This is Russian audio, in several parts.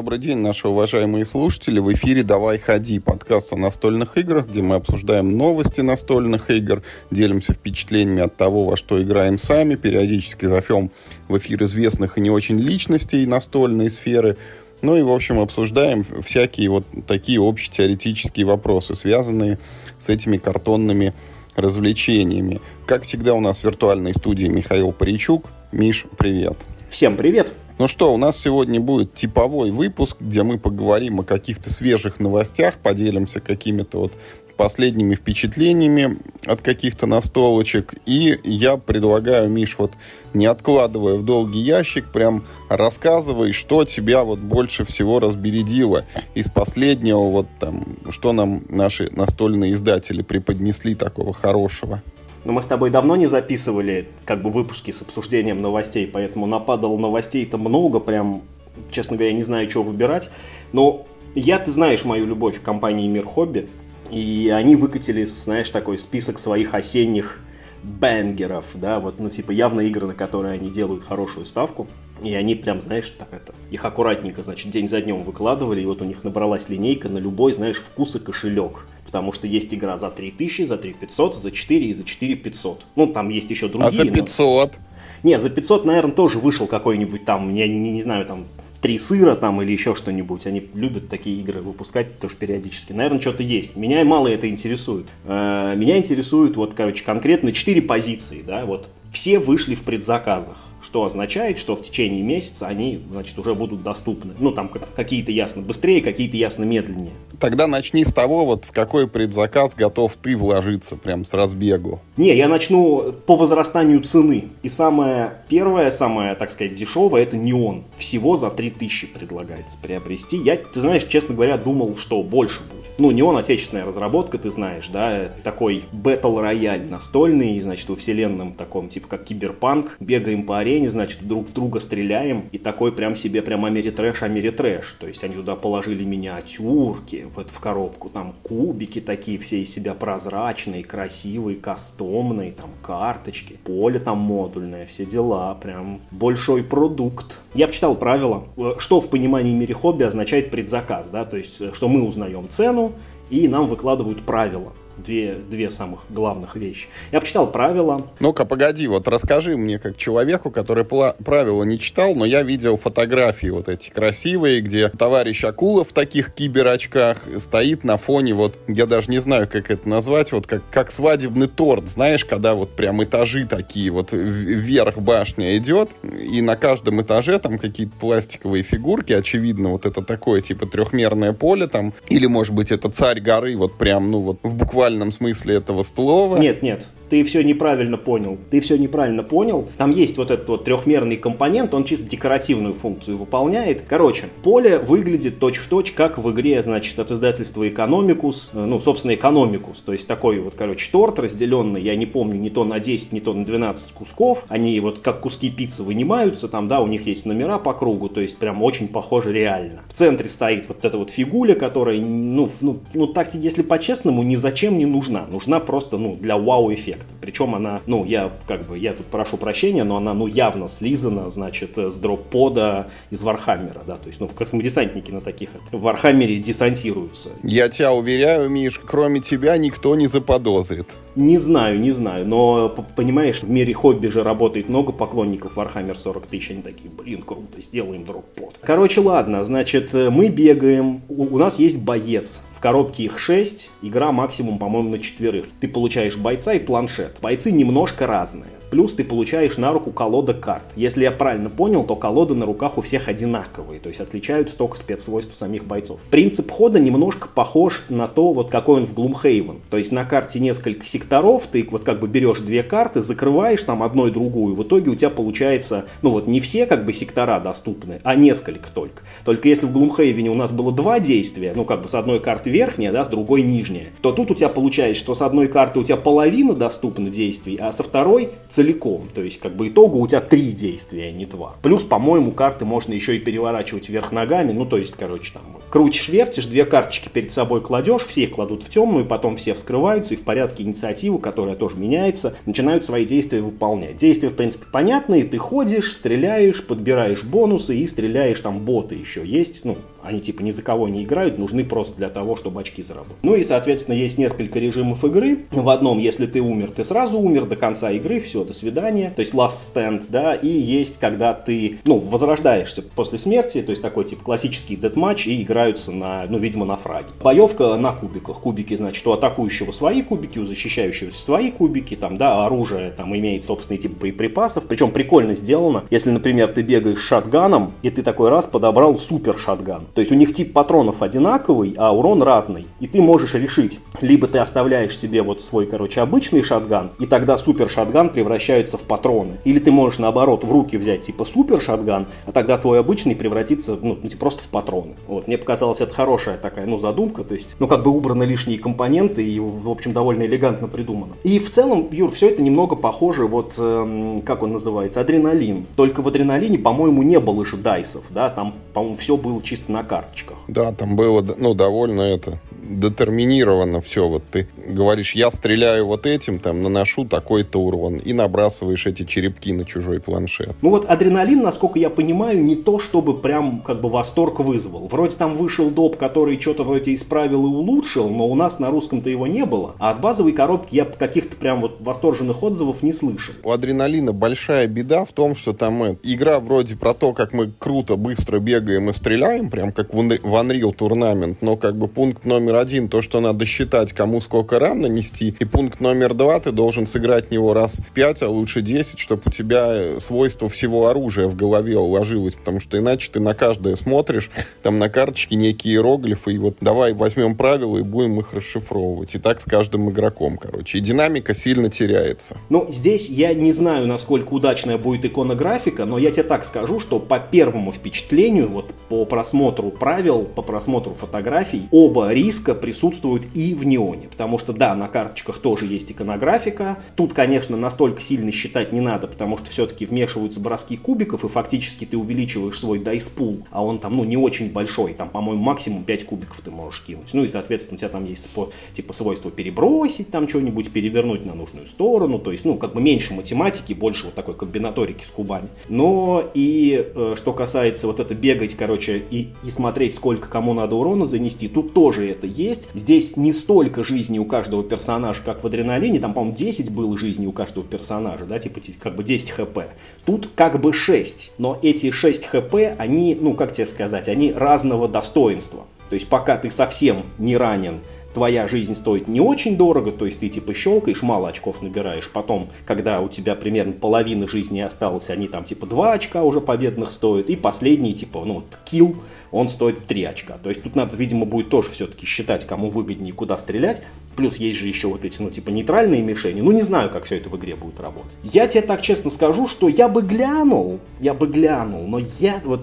Добрый день, наши уважаемые слушатели. В эфире «Давай ходи» подкаст о настольных играх, где мы обсуждаем новости настольных игр, делимся впечатлениями от того, во что играем сами, периодически зовем в эфир известных и не очень личностей настольной сферы, ну и, в общем, обсуждаем всякие вот такие общетеоретические вопросы, связанные с этими картонными развлечениями. Как всегда, у нас в виртуальной студии Михаил Паричук. Миш, привет. Всем привет. Ну что, у нас сегодня будет типовой выпуск, где мы поговорим о каких-то свежих новостях, поделимся какими-то вот последними впечатлениями от каких-то настолочек. И я предлагаю, Миш, вот не откладывая в долгий ящик, прям рассказывай, что тебя вот больше всего разбередило из последнего, вот там, что нам наши настольные издатели преподнесли такого хорошего. Но мы с тобой давно не записывали как бы выпуски с обсуждением новостей, поэтому нападало новостей-то много, прям, честно говоря, не знаю, что выбирать. Но я, ты знаешь мою любовь к компании Мир Хобби, и они выкатили, знаешь, такой список своих осенних бенгеров, да, вот, ну, типа, явно игры, на которые они делают хорошую ставку. И они прям, знаешь, так это, их аккуратненько, значит, день за днем выкладывали, и вот у них набралась линейка на любой, знаешь, вкус и кошелек. Потому что есть игра за 3000, за 3500, за 4 и за 4500. Ну, там есть еще другие. А за 500? Но... Нет, за 500, наверное, тоже вышел какой-нибудь там, я не, не знаю, там, три сыра там или еще что-нибудь. Они любят такие игры выпускать тоже периодически. Наверное, что-то есть. Меня мало это интересует. Э, меня интересует вот, короче, конкретно четыре позиции, да, вот. Все вышли в предзаказах что означает, что в течение месяца они, значит, уже будут доступны. Ну, там какие-то ясно быстрее, какие-то ясно медленнее. Тогда начни с того, вот в какой предзаказ готов ты вложиться прям с разбегу. Не, я начну по возрастанию цены. И самое первое, самое, так сказать, дешевое, это неон. Всего за 3000 предлагается приобрести. Я, ты знаешь, честно говоря, думал, что больше будет. Ну, неон отечественная разработка, ты знаешь, да, такой Battle рояль настольный, значит, во вселенном таком, типа как киберпанк. Бегаем по арене, арене, значит, друг в друга стреляем, и такой прям себе прям америтрэш, америтрэш. То есть они туда положили миниатюрки в, в коробку, там кубики такие все из себя прозрачные, красивые, кастомные, там карточки, поле там модульное, все дела, прям большой продукт. Я почитал правила, э, что в понимании мире хобби означает предзаказ, да, то есть, э, что мы узнаем цену, и нам выкладывают правила две, две самых главных вещи. Я почитал правила. Ну-ка, погоди, вот расскажи мне, как человеку, который правила не читал, но я видел фотографии вот эти красивые, где товарищ Акула в таких киберочках стоит на фоне, вот, я даже не знаю, как это назвать, вот как, как свадебный торт, знаешь, когда вот прям этажи такие, вот вверх башня идет, и на каждом этаже там какие-то пластиковые фигурки, очевидно, вот это такое, типа, трехмерное поле там, или, может быть, это царь горы, вот прям, ну, вот в буквально буквальном смысле этого слова. Нет, нет, ты все неправильно понял. Ты все неправильно понял. Там есть вот этот вот трехмерный компонент, он чисто декоративную функцию выполняет. Короче, поле выглядит точь-в-точь, как в игре, значит, от издательства Economicus, э, ну, собственно, Economicus, то есть такой вот, короче, торт разделенный, я не помню, не то на 10, не то на 12 кусков. Они вот как куски пиццы вынимаются, там, да, у них есть номера по кругу, то есть прям очень похоже реально. В центре стоит вот эта вот фигуля, которая, ну, ну, ну так, если по-честному, ни зачем не нужна. Нужна просто, ну, для вау-эффекта эффекта. Причем она, ну, я как бы, я тут прошу прощения, но она, ну, явно слизана, значит, с drop pod а из Вархаммера, да, то есть, ну, как мы десантники на таких в Вархаммере десантируются. Я тебя уверяю, Миш, кроме тебя никто не заподозрит. Не знаю, не знаю, но, понимаешь, в мире хобби же работает много поклонников Warhammer 40 тысяч, они такие, блин, круто, сделаем дроп-под. Короче, ладно, значит, мы бегаем, у, у нас есть боец, в коробке их 6, игра максимум, по-моему, на четверых. Ты получаешь бойца и планшет. Бойцы немножко разные. Плюс ты получаешь на руку колода карт. Если я правильно понял, то колоды на руках у всех одинаковые, то есть отличаются только спецсвойства самих бойцов. Принцип хода немножко похож на то, вот какой он в Gloomhaven. То есть на карте несколько секторов, ты вот как бы берешь две карты, закрываешь там одну и другую, в итоге у тебя получается, ну вот не все как бы сектора доступны, а несколько только. Только если в Gloomhaven у нас было два действия, ну как бы с одной карты верхняя, да, с другой нижняя, то тут у тебя получается, что с одной карты у тебя половина доступна действий, а со второй целиком. То есть, как бы итогу у тебя три действия, а не два. Плюс, по-моему, карты можно еще и переворачивать вверх ногами. Ну, то есть, короче, там крутишь, вертишь, две карточки перед собой кладешь, все их кладут в темную, потом все вскрываются, и в порядке инициативы, которая тоже меняется, начинают свои действия выполнять. Действия, в принципе, понятные, ты ходишь, стреляешь, подбираешь бонусы и стреляешь, там боты еще есть, ну, они типа ни за кого не играют, нужны просто для того, чтобы очки заработать. Ну и, соответственно, есть несколько режимов игры. В одном, если ты умер, ты сразу умер до конца игры, все, до свидания. То есть last stand, да, и есть, когда ты, ну, возрождаешься после смерти, то есть такой типа классический дедматч и играются на, ну, видимо, на фраге. Боевка на кубиках. Кубики, значит, у атакующего свои кубики, у защищающего свои кубики, там, да, оружие там имеет собственный тип боеприпасов. Причем прикольно сделано, если, например, ты бегаешь шатганом, и ты такой раз подобрал супер шатган. То есть у них тип патронов одинаковый, а урон разный. И ты можешь решить, либо ты оставляешь себе вот свой, короче, обычный шатган, и тогда супер шатган превращается в патроны. Или ты можешь, наоборот, в руки взять типа супер шатган, а тогда твой обычный превратится, ну, ну типа, просто в патроны. Вот, мне показалось, это хорошая такая, ну, задумка, то есть, ну, как бы убраны лишние компоненты, и, в общем, довольно элегантно придумано. И в целом, Юр, все это немного похоже, вот, эм, как он называется, адреналин. Только в адреналине, по-моему, не было же дайсов, да, там, по-моему, все было чисто на на карточках. Да, там было, ну, довольно это детерминировано все. Вот ты говоришь, я стреляю вот этим, там, наношу такой-то урон, и набрасываешь эти черепки на чужой планшет. Ну вот адреналин, насколько я понимаю, не то, чтобы прям как бы восторг вызвал. Вроде там вышел доп, который что-то вроде исправил и улучшил, но у нас на русском-то его не было. А от базовой коробки я каких-то прям вот восторженных отзывов не слышал. У адреналина большая беда в том, что там э, игра вроде про то, как мы круто, быстро бегаем и стреляем, прям как в Unreal Tournament, но как бы пункт номер один, то, что надо считать, кому сколько ран нанести. И пункт номер два, ты должен сыграть него раз в пять, а лучше 10, чтобы у тебя свойство всего оружия в голове уложилось. Потому что иначе ты на каждое смотришь, там на карточке некие иероглифы, и вот давай возьмем правила и будем их расшифровывать. И так с каждым игроком, короче. И динамика сильно теряется. Ну, здесь я не знаю, насколько удачная будет иконографика, но я тебе так скажу, что по первому впечатлению, вот по просмотру правил, по просмотру фотографий, оба риска иконографика присутствует и в неоне. Потому что, да, на карточках тоже есть иконографика. Тут, конечно, настолько сильно считать не надо, потому что все-таки вмешиваются броски кубиков, и фактически ты увеличиваешь свой дайспул, а он там, ну, не очень большой. Там, по-моему, максимум 5 кубиков ты можешь кинуть. Ну и, соответственно, у тебя там есть типа свойство перебросить там что-нибудь, перевернуть на нужную сторону. То есть, ну, как бы меньше математики, больше вот такой комбинаторики с кубами. Но и э, что касается вот это бегать, короче, и, и смотреть, сколько кому надо урона занести, тут тоже это есть. Здесь не столько жизни у каждого персонажа, как в Адреналине. Там, по-моему, 10 было жизни у каждого персонажа, да, типа как бы 10 хп. Тут как бы 6, но эти 6 хп, они, ну, как тебе сказать, они разного достоинства. То есть пока ты совсем не ранен, твоя жизнь стоит не очень дорого, то есть ты типа щелкаешь, мало очков набираешь, потом, когда у тебя примерно половина жизни осталась, они там типа 2 очка уже победных стоят, и последний типа, ну, вот, килл, он стоит 3 очка. То есть тут надо, видимо, будет тоже все-таки считать, кому выгоднее куда стрелять. Плюс есть же еще вот эти, ну, типа, нейтральные мишени. Ну, не знаю, как все это в игре будет работать. Я тебе так честно скажу, что я бы глянул, я бы глянул, но я вот,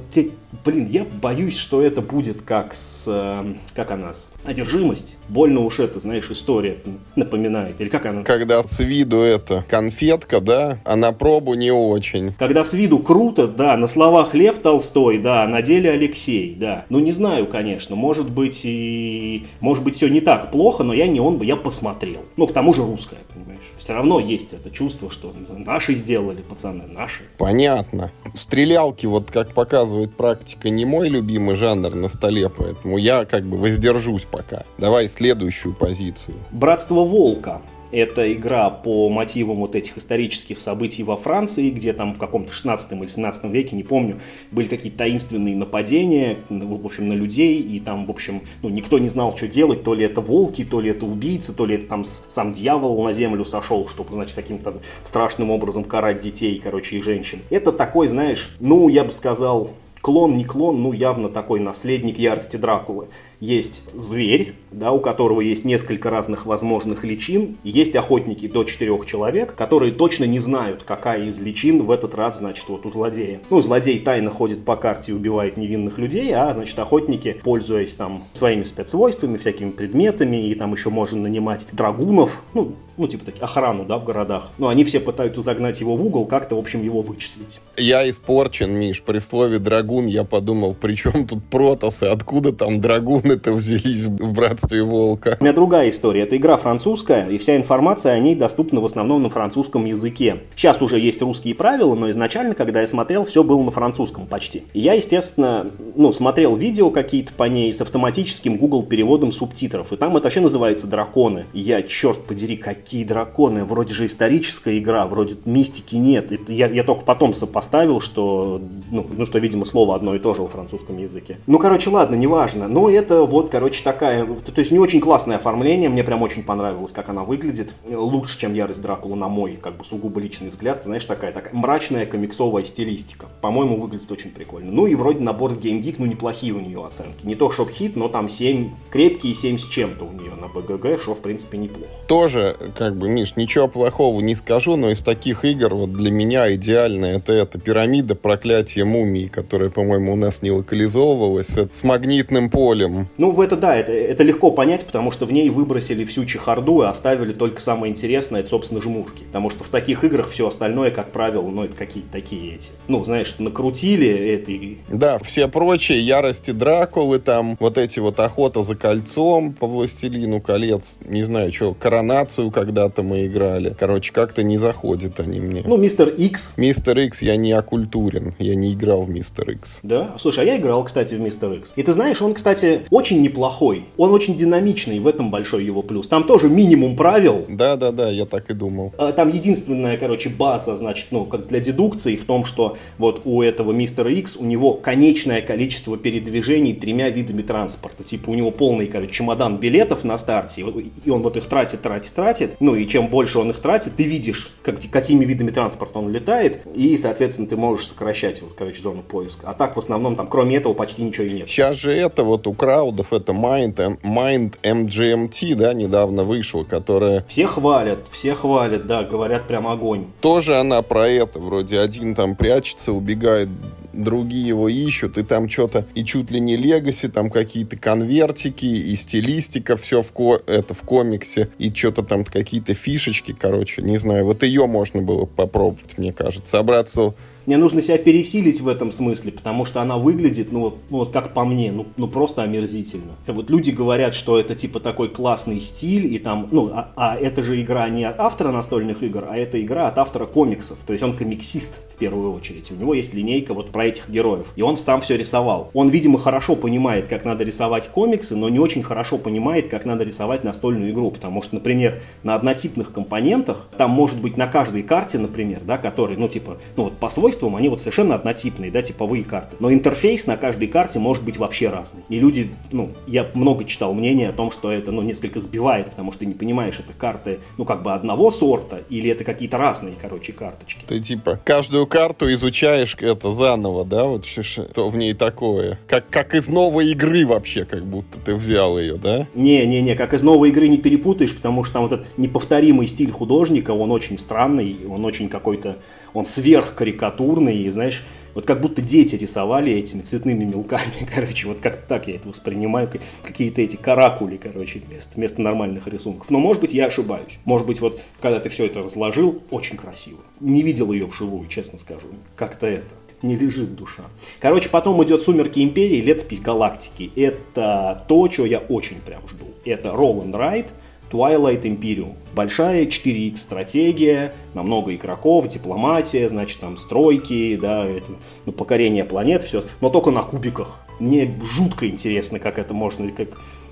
блин, я боюсь, что это будет как с, э, как она, одержимость больно уж это, знаешь, история напоминает. Или как она? Когда с виду это конфетка, да, а на пробу не очень. Когда с виду круто, да, на словах Лев Толстой, да, на деле Алексей, да. Ну, не знаю, конечно, может быть и... Может быть, все не так плохо, но я не он бы, я посмотрел. Ну, к тому же русская, понимаешь. Все равно есть это чувство, что наши сделали, пацаны, наши. Понятно. Стрелялки, вот как показывает практика, не мой любимый жанр на столе, поэтому я как бы воздержусь пока. Давай следующую позицию. Братство Волка. Это игра по мотивам вот этих исторических событий во Франции, где там в каком-то 16 или 17 веке, не помню, были какие-то таинственные нападения, в общем, на людей, и там, в общем, ну, никто не знал, что делать, то ли это волки, то ли это убийцы, то ли это там сам дьявол на землю сошел, чтобы, значит, каким-то страшным образом карать детей, короче, и женщин. Это такой, знаешь, ну, я бы сказал, клон, не клон, ну, явно такой наследник ярости Дракулы. Есть зверь, да, у которого есть несколько разных возможных личин, есть охотники до четырех человек, которые точно не знают, какая из личин в этот раз, значит, вот у злодея. Ну, злодей тайно ходит по карте и убивает невинных людей, а, значит, охотники, пользуясь там своими спецсвойствами, всякими предметами, и там еще можно нанимать драгунов, ну, ну, типа так, охрану, да, в городах. Но они все пытаются загнать его в угол, как-то, в общем, его вычислить. Я испорчен, Миш. При слове драгун я подумал, при чем тут протосы? Откуда там драгуны-то взялись в братстве волка? У меня другая история. Это игра французская, и вся информация о ней доступна в основном на французском языке. Сейчас уже есть русские правила, но изначально, когда я смотрел, все было на французском почти. И я, естественно, ну, смотрел видео какие-то по ней с автоматическим Google переводом субтитров. И там это вообще называется драконы. И я, черт подери, какие драконы, вроде же историческая игра, вроде мистики нет. Это я, я только потом сопоставил, что, ну, ну, что, видимо, слово одно и то же во французском языке. Ну, короче, ладно, неважно. Но это вот, короче, такая, то есть не очень классное оформление, мне прям очень понравилось, как она выглядит. Лучше, чем Ярость Дракула, на мой, как бы, сугубо личный взгляд. Знаешь, такая, такая мрачная комиксовая стилистика. По-моему, выглядит очень прикольно. Ну и вроде набор Game Geek, ну, неплохие у нее оценки. Не то шоп-хит, но там 7, крепкие 7 с чем-то у нее на БГГ, что, в принципе, неплохо. Тоже как бы, Миш, ничего плохого не скажу, но из таких игр вот для меня идеально это эта пирамида проклятия мумии, которая, по-моему, у нас не локализовывалась, с магнитным полем. Ну, в это да, это, это легко понять, потому что в ней выбросили всю чехарду и оставили только самое интересное, это, собственно, жмурки. Потому что в таких играх все остальное, как правило, ну, это какие-то такие эти. Ну, знаешь, накрутили это. Да, все прочие ярости Дракулы, там, вот эти вот охота за кольцом по Властелину колец, не знаю, что, коронацию когда-то мы играли. Короче, как-то не заходят они мне. Ну, Мистер Икс. Мистер Икс я не окультурен. Я не играл в Мистер Икс. Да? Слушай, а я играл, кстати, в Мистер Икс. И ты знаешь, он, кстати, очень неплохой. Он очень динамичный, в этом большой его плюс. Там тоже минимум правил. Да-да-да, я так и думал. А, там единственная, короче, база, значит, ну, как для дедукции в том, что вот у этого Мистера Икс, у него конечное количество передвижений тремя видами транспорта. Типа у него полный, короче, чемодан билетов на старте, и он вот их тратит, тратит, тратит. Ну и чем больше он их тратит, ты видишь, как, какими видами транспорта он летает, и, соответственно, ты можешь сокращать, вот, короче, зону поиска. А так, в основном, там, кроме этого, почти ничего и нет. Сейчас же это вот у краудов, это Mind, Mind MGMT, да, недавно вышла, которая... Все хвалят, все хвалят, да, говорят прям огонь. Тоже она про это, вроде один там прячется, убегает другие его ищут, и там что-то, и чуть ли не легаси, там какие-то конвертики, и стилистика все в, ко это, в комиксе, и что-то там какие-то фишечки, короче, не знаю. Вот ее можно было попробовать, мне кажется. Собраться мне нужно себя пересилить в этом смысле, потому что она выглядит, ну вот, ну, вот как по мне, ну, ну просто омерзительно. Вот люди говорят, что это типа такой классный стиль, и там, ну, а, а это же игра не от автора настольных игр, а это игра от автора комиксов. То есть он комиксист в первую очередь. У него есть линейка вот про этих героев. И он сам все рисовал. Он, видимо, хорошо понимает, как надо рисовать комиксы, но не очень хорошо понимает, как надо рисовать настольную игру. Потому что, например, на однотипных компонентах, там может быть на каждой карте, например, да, который, ну, типа, ну, вот по свойству свойствам они вот совершенно однотипные, да, типовые карты. Но интерфейс на каждой карте может быть вообще разный. И люди, ну, я много читал мнение о том, что это, ну, несколько сбивает, потому что ты не понимаешь, это карты, ну, как бы одного сорта, или это какие-то разные, короче, карточки. Ты типа каждую карту изучаешь это заново, да, вот что в ней такое. Как, как из новой игры вообще, как будто ты взял ее, да? Не-не-не, как из новой игры не перепутаешь, потому что там вот этот неповторимый стиль художника, он очень странный, он очень какой-то он сверхкарикатурный, и, знаешь, вот как будто дети рисовали этими цветными мелками, короче, вот как так я это воспринимаю, какие-то эти каракули, короче, вместо, вместо нормальных рисунков. Но, может быть, я ошибаюсь. Может быть, вот, когда ты все это разложил, очень красиво. Не видел ее вживую, честно скажу. Как-то это не лежит душа. Короче, потом идет «Сумерки Империи», «Летопись галактики». Это то, чего я очень прям жду. Это Роланд Райт, Twilight Imperium. Большая 4X стратегия, на много игроков, дипломатия, значит, там стройки, да, это, ну, покорение планет, все, но только на кубиках. Мне жутко интересно, как это можно, как,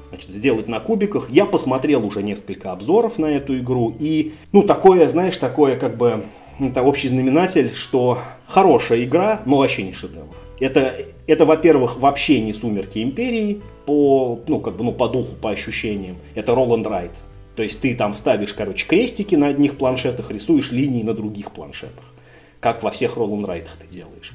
значит, сделать на кубиках. Я посмотрел уже несколько обзоров на эту игру, и, ну, такое, знаешь, такое, как бы, это общий знаменатель, что хорошая игра, но вообще не шедевр. Это, это во-первых, вообще не «Сумерки Империи», по, ну, как бы, ну, по духу, по ощущениям. Это Роланд Райт. То есть ты там ставишь, короче, крестики на одних планшетах, рисуешь линии на других планшетах. Как во всех Роланд Райтах ты делаешь.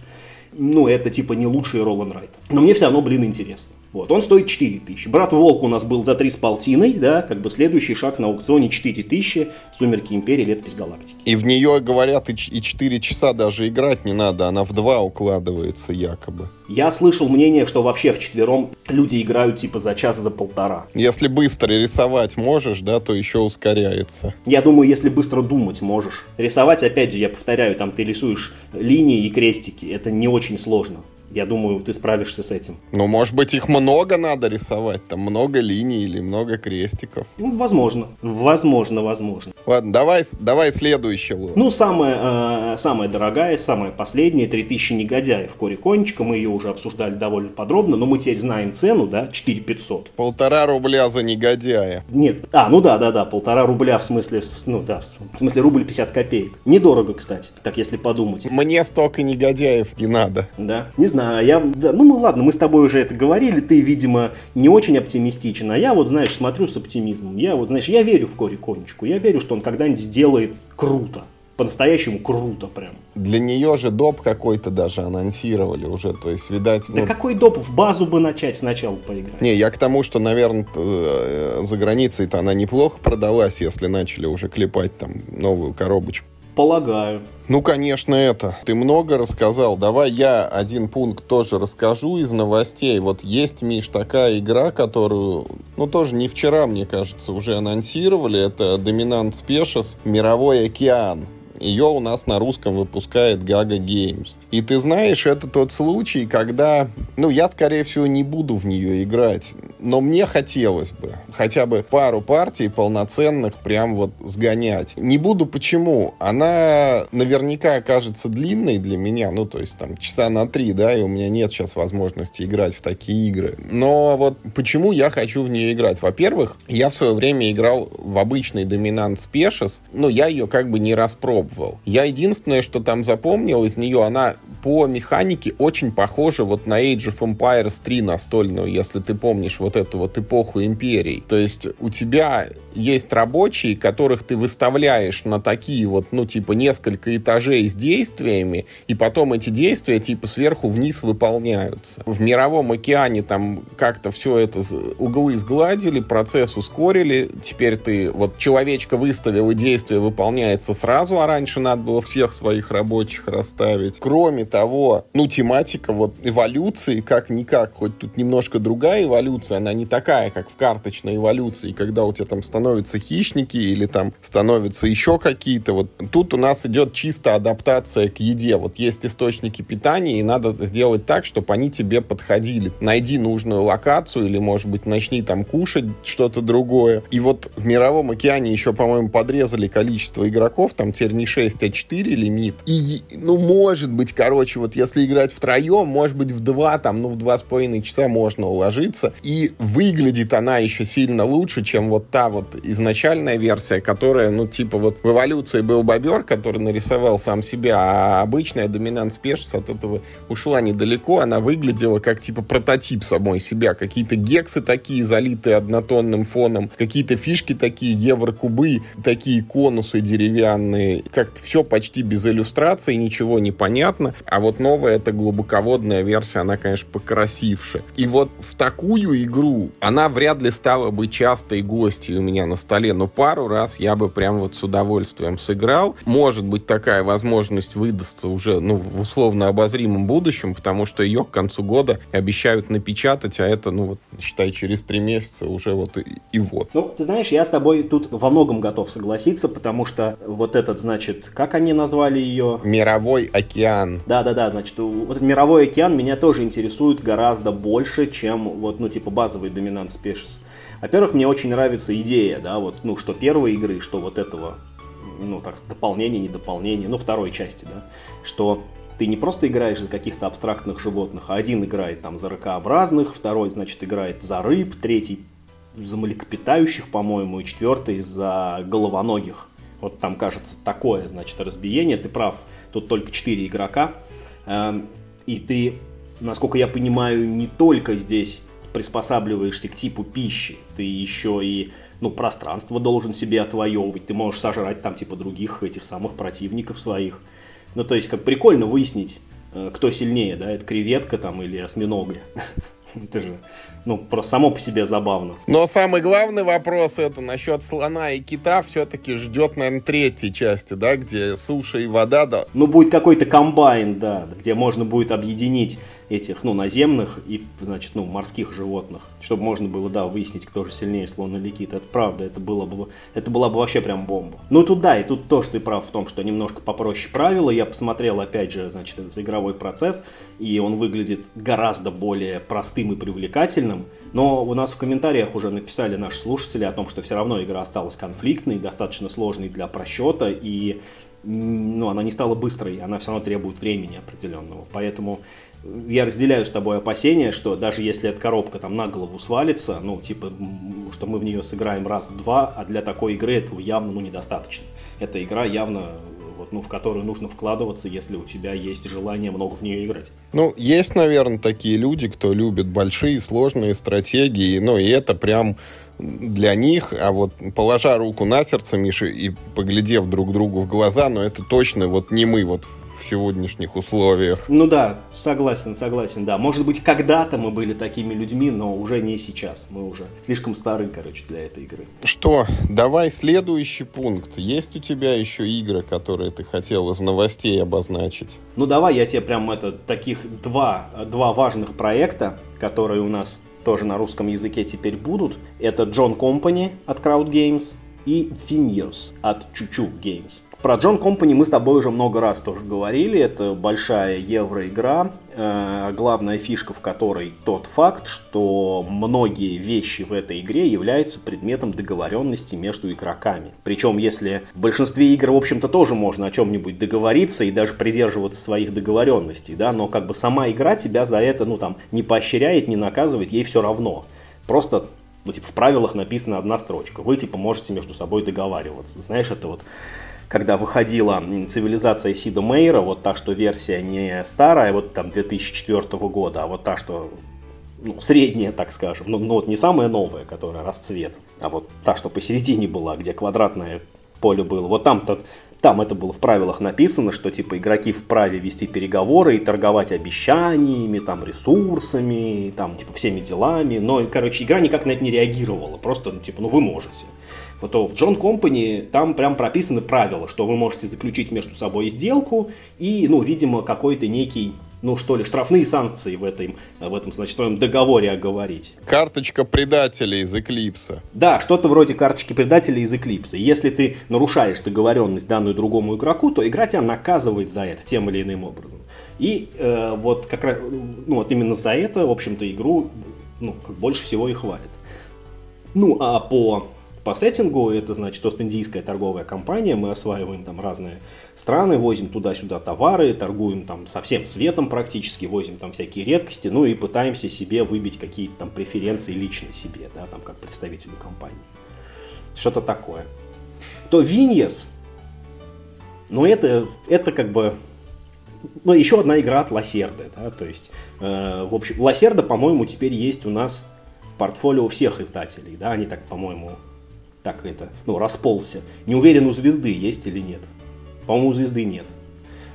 Ну, это типа не лучший Роланд Райт. Но мне все равно, блин, интересно. Вот, он стоит 4000. Брат Волк у нас был за 3 с полтиной, да, как бы следующий шаг на аукционе 4000, Сумерки Империи, Летопись Галактики. И в нее, говорят, и 4 часа даже играть не надо, она в 2 укладывается якобы. Я слышал мнение, что вообще в четвером люди играют типа за час, за полтора. Если быстро рисовать можешь, да, то еще ускоряется. Я думаю, если быстро думать можешь. Рисовать, опять же, я повторяю, там ты рисуешь линии и крестики, это не очень сложно. Я думаю, ты справишься с этим. Ну, может быть, их много надо рисовать? Там много линий или много крестиков? Ну, возможно. Возможно, возможно. Ладно, давай, давай следующий лот. Ну, самая, э, самая дорогая, самая последняя, 3000 негодяев Кори Конечка. Мы ее уже обсуждали довольно подробно, но мы теперь знаем цену, да, 4500. Полтора рубля за негодяя. Нет, а, ну да, да, да, полтора рубля в смысле, ну да, в смысле рубль 50 копеек. Недорого, кстати, так если подумать. Мне столько негодяев не надо. Да, не знаю знаю, я, да, ну ладно, мы с тобой уже это говорили, ты, видимо, не очень оптимистичен, а я вот, знаешь, смотрю с оптимизмом. Я вот, знаешь, я верю в Кори Конечку, я верю, что он когда-нибудь сделает круто по-настоящему круто прям. Для нее же доп какой-то даже анонсировали уже, то есть, видать... Да ну... какой доп? В базу бы начать сначала поиграть. Не, я к тому, что, наверное, э, за границей-то она неплохо продалась, если начали уже клепать там новую коробочку. Полагаю. Ну, конечно, это. Ты много рассказал. Давай я один пункт тоже расскажу из новостей. Вот есть, Миш, такая игра, которую, ну, тоже не вчера, мне кажется, уже анонсировали. Это Dominant Species Мировой океан. Ее у нас на русском выпускает Gaga Games. И ты знаешь, это тот случай, когда, ну, я, скорее всего, не буду в нее играть, но мне хотелось бы хотя бы пару партий полноценных прям вот сгонять. Не буду почему. Она наверняка окажется длинной для меня, ну, то есть там часа на три, да, и у меня нет сейчас возможности играть в такие игры. Но вот почему я хочу в нее играть? Во-первых, я в свое время играл в обычный Dominant Species, но я ее как бы не распробовал пробовал. Я единственное, что там запомнил из нее, она по механике очень похожа вот на Age of Empires 3 настольную, если ты помнишь вот эту вот эпоху империй. То есть у тебя есть рабочие, которых ты выставляешь на такие вот, ну, типа, несколько этажей с действиями, и потом эти действия, типа, сверху вниз выполняются. В мировом океане там как-то все это углы сгладили, процесс ускорили, теперь ты вот человечка выставил, и действие выполняется сразу, а раньше надо было всех своих рабочих расставить. Кроме того, ну, тематика вот эволюции как-никак, хоть тут немножко другая эволюция, она не такая, как в карточной эволюции, когда у тебя там становятся хищники или там становятся еще какие-то. Вот тут у нас идет чисто адаптация к еде. Вот есть источники питания, и надо сделать так, чтобы они тебе подходили. Найди нужную локацию или, может быть, начни там кушать что-то другое. И вот в Мировом океане еще, по-моему, подрезали количество игроков, там теперь не 6, а 4 лимит. И, ну, может быть, короче, вот если играть втроем, может быть, в 2, там, ну, в 2,5 часа можно уложиться. И выглядит она еще сильно лучше, чем вот та вот изначальная версия, которая, ну, типа вот в эволюции был бобер, который нарисовал сам себя, а обычная доминант спешс от этого ушла недалеко, она выглядела как, типа, прототип самой себя. Какие-то гексы такие, залитые однотонным фоном, какие-то фишки такие, еврокубы, такие конусы деревянные. Как-то все почти без иллюстрации, ничего не понятно. А вот новая, это глубоководная версия, она, конечно, покрасивше. И вот в такую игру она вряд ли стала бы частой гостьей у меня на столе, но пару раз я бы прям вот с удовольствием сыграл. Может быть, такая возможность выдастся уже, ну, в условно обозримом будущем, потому что ее к концу года обещают напечатать, а это, ну, вот, считай, через три месяца уже вот и, и вот. Ну, ты знаешь, я с тобой тут во многом готов согласиться, потому что вот этот, значит, как они назвали ее? Мировой океан. Да-да-да, значит, вот этот мировой океан меня тоже интересует гораздо больше, чем вот, ну, типа базовый доминант Species. Во-первых, мне очень нравится идея, да, вот, ну, что первой игры, что вот этого, ну, так, дополнение, не дополнение, ну, второй части, да, что ты не просто играешь за каких-то абстрактных животных, а один играет там за ракообразных, второй, значит, играет за рыб, третий за млекопитающих, по-моему, и четвертый за головоногих. Вот там, кажется, такое, значит, разбиение. Ты прав, тут только четыре игрока. Эм, и ты, насколько я понимаю, не только здесь приспосабливаешься к типу пищи, ты еще и ну, пространство должен себе отвоевывать, ты можешь сожрать там типа других этих самых противников своих. Ну, то есть, как прикольно выяснить, э, кто сильнее, да, это креветка там или осьминога. Это же, ну, просто само по себе забавно. Но самый главный вопрос это насчет слона и кита все-таки ждет, наверное, третьей части, да, где суша и вода, да. Ну, будет какой-то комбайн, да, где можно будет объединить этих, ну, наземных и, значит, ну, морских животных, чтобы можно было, да, выяснить, кто же сильнее, слон или кит. Это правда, это было бы, это была бы вообще прям бомба. Ну, тут да, и тут то, что ты прав в том, что немножко попроще правила. Я посмотрел, опять же, значит, этот игровой процесс, и он выглядит гораздо более простым и привлекательным. Но у нас в комментариях уже написали наши слушатели о том, что все равно игра осталась конфликтной, достаточно сложной для просчета, и ну, она не стала быстрой, она все равно требует времени определенного. Поэтому я разделяю с тобой опасения, что даже если эта коробка там на голову свалится, ну, типа, что мы в нее сыграем раз-два, а для такой игры этого явно, ну, недостаточно. Эта игра явно вот, ну, в которую нужно вкладываться, если у тебя есть желание много в нее играть. Ну, есть, наверное, такие люди, кто любит большие, сложные стратегии, ну, и это прям для них, а вот положа руку на сердце, Миша, и поглядев друг другу в глаза, но это точно вот не мы вот в сегодняшних условиях. Ну да, согласен, согласен, да. Может быть, когда-то мы были такими людьми, но уже не сейчас. Мы уже слишком стары, короче, для этой игры. Что, давай следующий пункт. Есть у тебя еще игры, которые ты хотел из новостей обозначить? Ну давай я тебе прям это, таких два, два важных проекта, которые у нас тоже на русском языке теперь будут. Это John Company от Crowd Games и Phineas от Чучу Games. Про Джон Компани мы с тобой уже много раз тоже говорили. Это большая евроигра, э, главная фишка в которой тот факт, что многие вещи в этой игре являются предметом договоренности между игроками. Причем, если в большинстве игр, в общем-то, тоже можно о чем-нибудь договориться и даже придерживаться своих договоренностей, да, но как бы сама игра тебя за это, ну, там, не поощряет, не наказывает, ей все равно. Просто ну, типа, в правилах написана одна строчка. Вы, типа, можете между собой договариваться. Знаешь, это вот когда выходила цивилизация Сида Мейера, вот та, что версия не старая, вот там 2004 года, а вот та, что ну, средняя, так скажем, ну, ну вот не самая новая, которая расцвет, а вот та, что посередине была, где квадратное поле было, вот там-то там это было в правилах написано, что типа игроки вправе вести переговоры и торговать обещаниями, там ресурсами, там типа всеми делами, но, короче, игра никак на это не реагировала, просто, ну, типа, ну вы можете. Вот в John Company там прям прописаны правила, что вы можете заключить между собой сделку и, ну, видимо, какой-то некий ну что ли, штрафные санкции в, этом, в этом, значит, своем договоре оговорить. Карточка предателей из Эклипса. Да, что-то вроде карточки предателей из Эклипса. Если ты нарушаешь договоренность данную другому игроку, то игра тебя наказывает за это тем или иным образом. И э, вот как раз, ну вот именно за это, в общем-то, игру ну, больше всего и хвалит. Ну, а по по сеттингу, это значит Ост-Индийская торговая компания, мы осваиваем там разные страны, возим туда-сюда товары, торгуем там со всем светом практически, возим там всякие редкости, ну и пытаемся себе выбить какие-то там преференции лично себе, да, там как представителю компании. Что-то такое. То Виньес, ну это, это как бы ну, еще одна игра от Лассерды, да, то есть, э, в общем, Лассерда, по-моему, теперь есть у нас в портфолио всех издателей, да, они так, по-моему, так это, ну, расползся. Не уверен, у звезды есть или нет. По-моему, у звезды нет.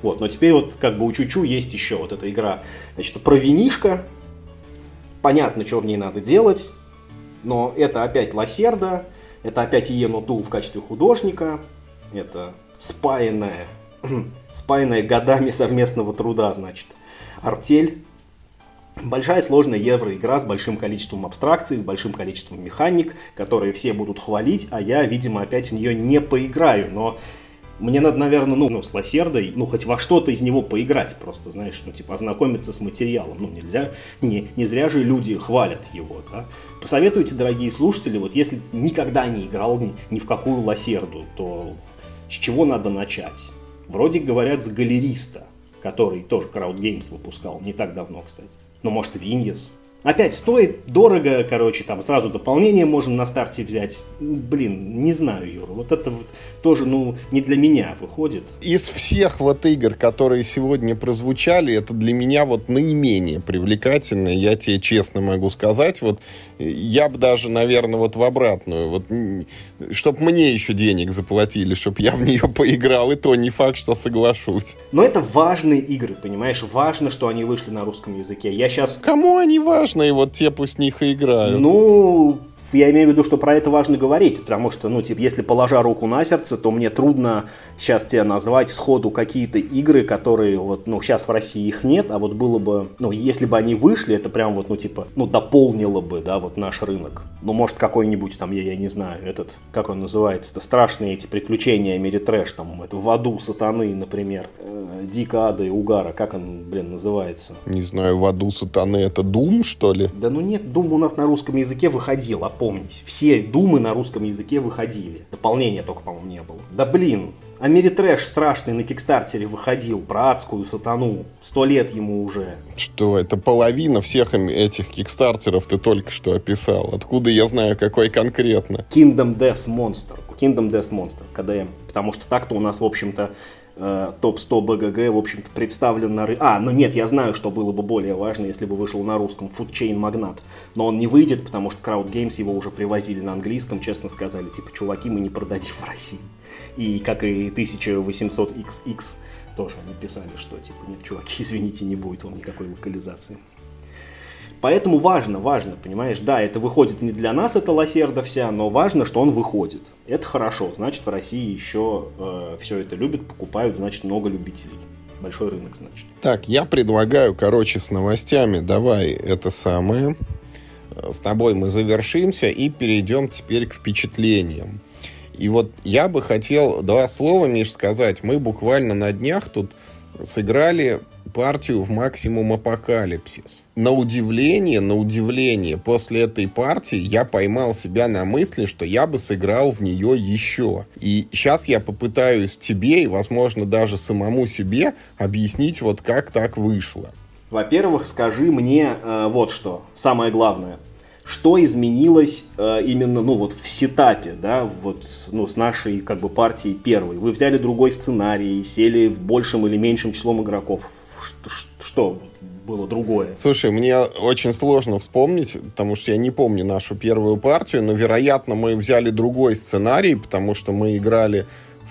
Вот, но теперь вот как бы у Чучу есть еще вот эта игра, значит, про винишко. Понятно, что в ней надо делать, но это опять Лассерда, это опять Иену Дул в качестве художника, это спаянная, спаянная годами совместного труда, значит, артель Большая сложная евроигра с большим количеством абстракций, с большим количеством механик, которые все будут хвалить, а я, видимо, опять в нее не поиграю, но мне надо, наверное, ну, ну, с Лосердой, ну, хоть во что-то из него поиграть просто, знаешь, ну, типа, ознакомиться с материалом. Ну, нельзя, не, не зря же люди хвалят его, да. Посоветуйте, дорогие слушатели, вот если никогда не играл ни, ни в какую Лосерду, то с чего надо начать? Вроде говорят с галериста, который тоже Crowd Games выпускал, не так давно, кстати. Ну, может, Виньес. Опять стоит дорого, короче, там сразу дополнение можно на старте взять. Блин, не знаю, Юра. Вот это вот тоже, ну, не для меня выходит. Из всех вот игр, которые сегодня прозвучали, это для меня вот наименее привлекательное, я тебе честно могу сказать. Вот я бы даже, наверное, вот в обратную, вот, чтобы мне еще денег заплатили, чтобы я в нее поиграл, и то не факт, что соглашусь. Но это важные игры, понимаешь? Важно, что они вышли на русском языке. Я сейчас... Кому они важны? Обычные, вот те пусть них и играют. Ну, я имею в виду, что про это важно говорить, потому что, ну, типа, если положа руку на сердце, то мне трудно сейчас тебе назвать сходу какие-то игры, которые вот, ну, сейчас в России их нет, а вот было бы, ну, если бы они вышли, это прям вот, ну, типа, ну, дополнило бы, да, вот наш рынок. Ну, может, какой-нибудь там, я, я не знаю, этот, как он называется-то, страшные эти приключения мире трэш, там, это в аду сатаны, например, э, Дика Ада и Угара, как он, блин, называется? Не знаю, в аду сатаны это Дум, что ли? Да ну нет, Дум у нас на русском языке выходил, опомнись. Все Думы на русском языке выходили. Дополнения только, по-моему, не было. Да блин, Америтрэш страшный на Кикстартере выходил про адскую сатану. Сто лет ему уже. Что, это половина всех этих кикстартеров ты только что описал. Откуда я знаю, какой конкретно? Kingdom Death Monster. Kingdom Death Monster, КДМ. Потому что так-то у нас, в общем-то, э, топ-100 БГГ, в общем-то, представлен на рынке. А, ну нет, я знаю, что было бы более важно, если бы вышел на русском Food Chain Magnat. Но он не выйдет, потому что Crowd Games его уже привозили на английском, честно сказали, типа, чуваки, мы не продадим в России. И как и 1800XX тоже они писали, что типа, нет, чуваки, извините, не будет вам никакой локализации. Поэтому важно, важно, понимаешь, да, это выходит не для нас, это лосерда вся, но важно, что он выходит. Это хорошо, значит, в России еще э, все это любят, покупают, значит, много любителей. Большой рынок, значит. Так, я предлагаю, короче, с новостями, давай это самое. С тобой мы завершимся и перейдем теперь к впечатлениям. И вот я бы хотел два слова, Миш, сказать. Мы буквально на днях тут сыграли партию в максимум апокалипсис. На удивление, на удивление, после этой партии я поймал себя на мысли, что я бы сыграл в нее еще. И сейчас я попытаюсь тебе и, возможно, даже самому себе объяснить, вот как так вышло. Во-первых, скажи мне э, вот что, самое главное что изменилось э, именно, ну, вот в сетапе, да, вот, ну, с нашей, как бы, партией первой. Вы взяли другой сценарий, сели в большем или меньшем числом игроков. Что, было другое? Слушай, мне очень сложно вспомнить, потому что я не помню нашу первую партию, но, вероятно, мы взяли другой сценарий, потому что мы играли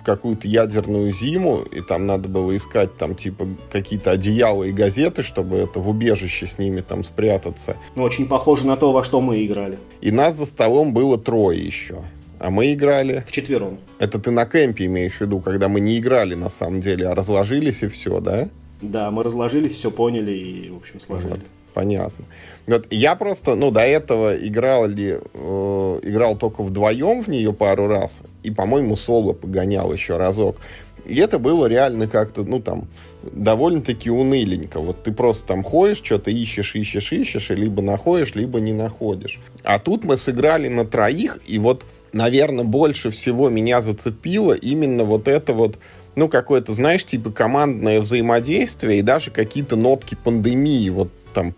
какую-то ядерную зиму, и там надо было искать там типа какие-то одеяла и газеты, чтобы это в убежище с ними там спрятаться. Ну, очень похоже на то, во что мы играли. И нас за столом было трое еще. А мы играли... В четвером. Это ты на кемпе имеешь в виду, когда мы не играли на самом деле, а разложились и все, да? Да, мы разложились, все поняли и, в общем, сложили. Вот понятно. Вот я просто, ну, до этого играл ли, э, играл только вдвоем в нее пару раз, и, по-моему, соло погонял еще разок. И это было реально как-то, ну, там, довольно-таки уныленько. Вот ты просто там ходишь, что-то ищешь, ищешь, ищешь, и либо находишь, либо не находишь. А тут мы сыграли на троих, и вот, наверное, больше всего меня зацепило именно вот это вот ну, какое-то, знаешь, типа командное взаимодействие и даже какие-то нотки пандемии. Вот там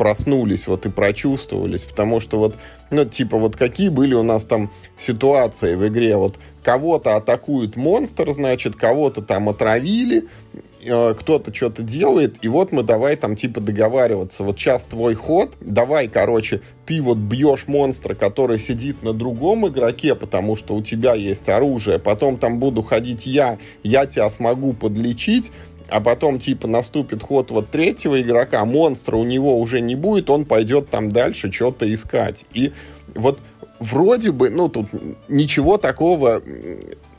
проснулись вот и прочувствовались, потому что вот, ну, типа, вот какие были у нас там ситуации в игре, вот кого-то атакует монстр, значит, кого-то там отравили, кто-то что-то делает, и вот мы давай там типа договариваться, вот сейчас твой ход, давай, короче, ты вот бьешь монстра, который сидит на другом игроке, потому что у тебя есть оружие, потом там буду ходить я, я тебя смогу подлечить, а потом, типа, наступит ход вот третьего игрока, монстра у него уже не будет, он пойдет там дальше что-то искать. И вот вроде бы, ну, тут ничего такого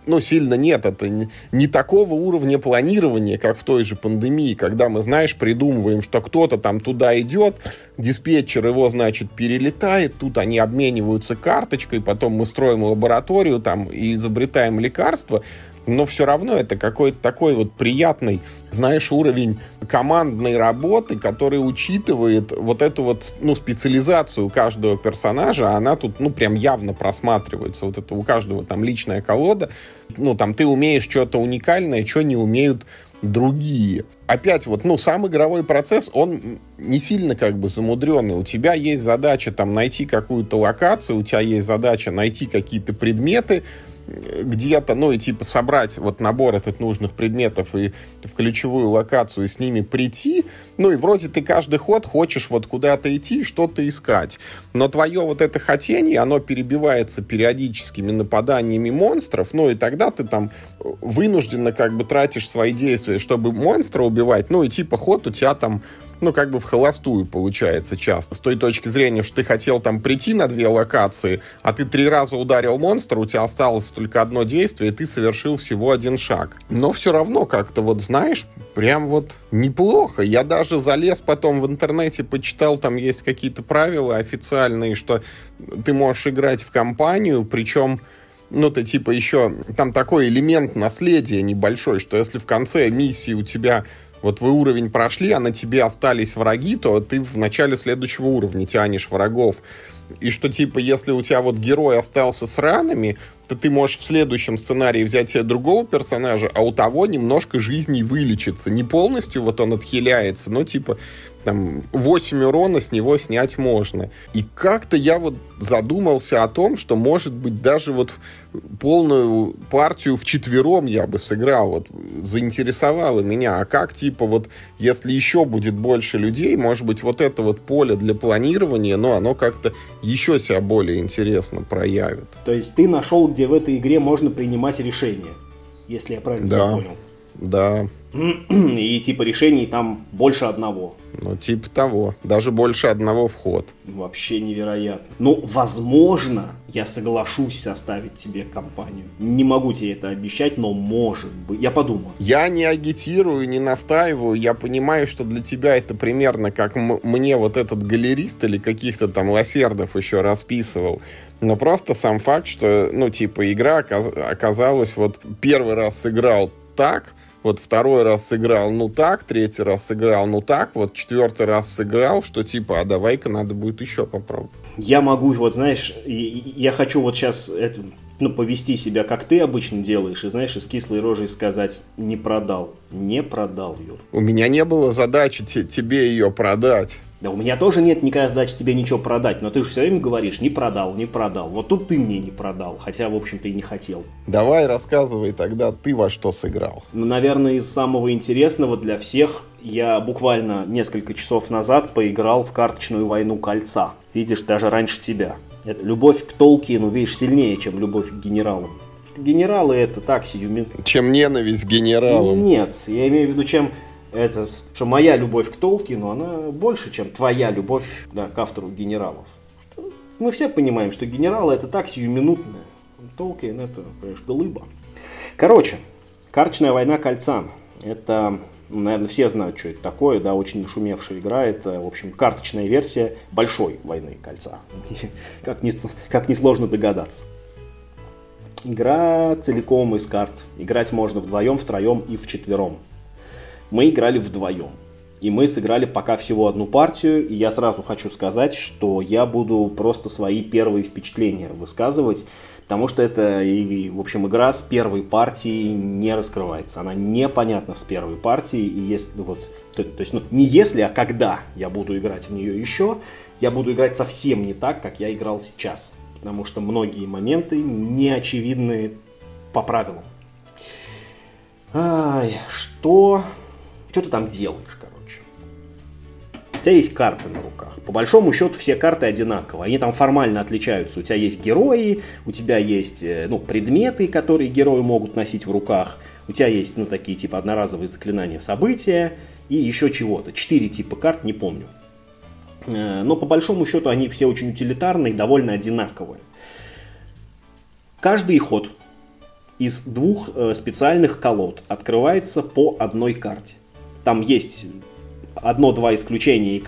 ну, сильно нет. Это не, такого уровня планирования, как в той же пандемии, когда мы, знаешь, придумываем, что кто-то там туда идет, диспетчер его, значит, перелетает, тут они обмениваются карточкой, потом мы строим лабораторию там и изобретаем лекарства но все равно это какой-то такой вот приятный, знаешь, уровень командной работы, который учитывает вот эту вот, ну, специализацию каждого персонажа, она тут, ну, прям явно просматривается. Вот это у каждого там личная колода. Ну, там ты умеешь что-то уникальное, что не умеют другие. Опять вот, ну, сам игровой процесс, он не сильно как бы замудренный. У тебя есть задача там найти какую-то локацию, у тебя есть задача найти какие-то предметы, где-то, ну и типа собрать вот набор этих нужных предметов и в ключевую локацию с ними прийти, ну и вроде ты каждый ход хочешь вот куда-то идти, что-то искать, но твое вот это хотение, оно перебивается периодическими нападаниями монстров, ну и тогда ты там вынужденно как бы тратишь свои действия, чтобы монстра убивать, ну и типа ход у тебя там ну, как бы в холостую получается часто. С той точки зрения, что ты хотел там прийти на две локации, а ты три раза ударил монстра, у тебя осталось только одно действие, и ты совершил всего один шаг. Но все равно как-то вот, знаешь, прям вот неплохо. Я даже залез потом в интернете, почитал, там есть какие-то правила официальные, что ты можешь играть в компанию, причем ну, ты типа еще, там такой элемент наследия небольшой, что если в конце миссии у тебя вот вы уровень прошли, а на тебе остались враги, то ты в начале следующего уровня тянешь врагов. И что, типа, если у тебя вот герой остался с ранами, то ты можешь в следующем сценарии взять себе другого персонажа, а у того немножко жизни вылечится. Не полностью вот он отхиляется, но, типа, там 8 урона с него снять можно. И как-то я вот задумался о том, что, может быть, даже вот полную партию в четвером я бы сыграл. Вот заинтересовало меня. А как, типа, вот если еще будет больше людей, может быть, вот это вот поле для планирования, но оно как-то еще себя более интересно проявит. То есть ты нашел, где в этой игре можно принимать решения, если я правильно да. тебя понял. Да. И типа решений там больше одного. Ну, типа того. Даже больше одного вход. Вообще невероятно. Ну, возможно, я соглашусь составить тебе компанию. Не могу тебе это обещать, но может быть. Я подумаю. Я не агитирую, не настаиваю. Я понимаю, что для тебя это примерно как мне вот этот галерист или каких-то там лосердов еще расписывал. Но просто сам факт, что, ну, типа, игра оказалась вот первый раз сыграл так, вот второй раз сыграл, ну так, третий раз сыграл, ну так, вот четвертый раз сыграл, что типа, а давай-ка надо будет еще попробовать. Я могу, вот знаешь, я хочу вот сейчас это, ну, повести себя, как ты обычно делаешь, и знаешь, из кислой рожей сказать, не продал, не продал, Юр. У меня не было задачи тебе ее продать. Да у меня тоже нет никакой задачи тебе ничего продать, но ты же все время говоришь, не продал, не продал. Вот тут ты мне не продал, хотя, в общем-то, и не хотел. Давай рассказывай тогда, ты во что сыграл. Ну, наверное, из самого интересного для всех я буквально несколько часов назад поиграл в карточную войну кольца. Видишь, даже раньше тебя. Это, любовь к Толкину, видишь, сильнее, чем любовь к генералам. Генералы это так, сиюминутно. Чем ненависть к генералам. Нет, я имею в виду, чем это, что моя любовь к Толкину, она больше, чем твоя любовь да, к автору генералов. Мы все понимаем, что генералы это так сиюминутное. Толкин это, понимаешь, глыба. Короче, карточная война кольца. Это, ну, наверное, все знают, что это такое, да, очень нашумевшая игра. Это, в общем, карточная версия большой войны кольца. Как, не, как несложно догадаться. Игра целиком из карт. Играть можно вдвоем, втроем и вчетвером мы играли вдвоем. И мы сыграли пока всего одну партию, и я сразу хочу сказать, что я буду просто свои первые впечатления высказывать, потому что это, и, в общем, игра с первой партии не раскрывается. Она непонятна с первой партии, и если, вот, то, то есть, ну, не если, а когда я буду играть в нее еще, я буду играть совсем не так, как я играл сейчас, потому что многие моменты не очевидны по правилам. Ай, что что ты там делаешь, короче? У тебя есть карты на руках. По большому счету все карты одинаковые. Они там формально отличаются. У тебя есть герои, у тебя есть э, ну, предметы, которые герои могут носить в руках. У тебя есть ну, такие типа одноразовые заклинания события и еще чего-то. Четыре типа карт, не помню. Э, но по большому счету они все очень утилитарные, довольно одинаковые. Каждый ход из двух э, специальных колод открывается по одной карте. Там есть одно-два исключения,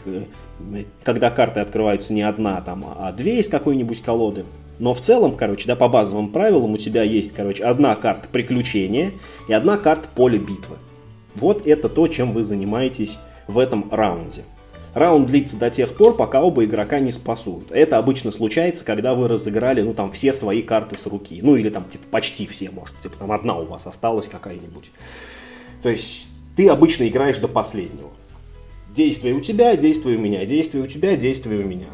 когда карты открываются не одна, там, а две из какой-нибудь колоды. Но в целом, короче, да, по базовым правилам у тебя есть, короче, одна карта приключения и одна карта поле битвы. Вот это то, чем вы занимаетесь в этом раунде. Раунд длится до тех пор, пока оба игрока не спасут. Это обычно случается, когда вы разыграли, ну, там, все свои карты с руки. Ну, или там, типа, почти все, может, типа, там одна у вас осталась какая-нибудь. То есть, ты обычно играешь до последнего. Действие у тебя, действие у меня, действие у тебя, действие у меня.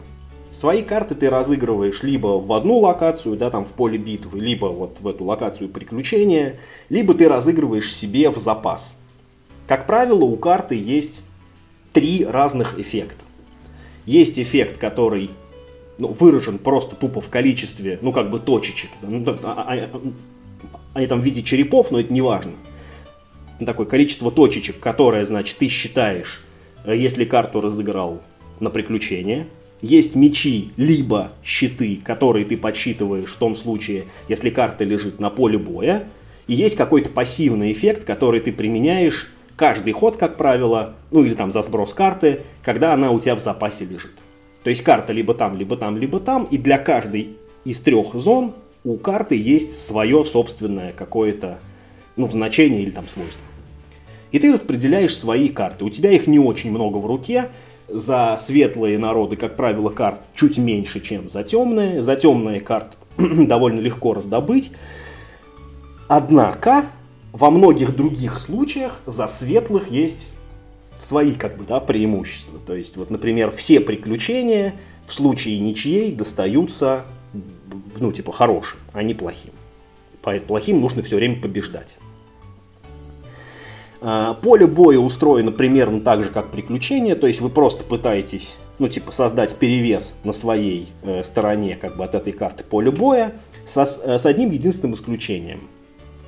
Свои карты ты разыгрываешь либо в одну локацию, да, там в поле битвы, либо вот в эту локацию приключения, либо ты разыгрываешь себе в запас. Как правило, у карты есть три разных эффекта. Есть эффект, который ну, выражен просто тупо в количестве, ну, как бы точечек. Да, ну, а, а, а, они там в виде черепов, но это не важно такое количество точечек, которое, значит, ты считаешь э, если карту разыграл на приключение. Есть мечи, либо щиты, которые ты подсчитываешь в том случае, если карта лежит на поле боя. И есть какой-то пассивный эффект, который ты применяешь каждый ход, как правило, ну или там за сброс карты, когда она у тебя в запасе лежит. То есть карта либо там, либо там, либо там, и для каждой из трех зон у карты есть свое собственное какое-то ну, значение или там свойство. И ты распределяешь свои карты. У тебя их не очень много в руке. За светлые народы, как правило, карт чуть меньше, чем за темные. За темные карты довольно легко раздобыть. Однако, во многих других случаях за светлых есть свои как бы, да, преимущества. То есть, вот, например, все приключения в случае ничьей достаются, ну, типа, хорошим, а не плохим. По плохим нужно все время побеждать. А, поле боя устроено примерно так же, как приключение, то есть вы просто пытаетесь, ну, типа, создать перевес на своей э, стороне, как бы, от этой карты поля боя, со, э, с одним единственным исключением.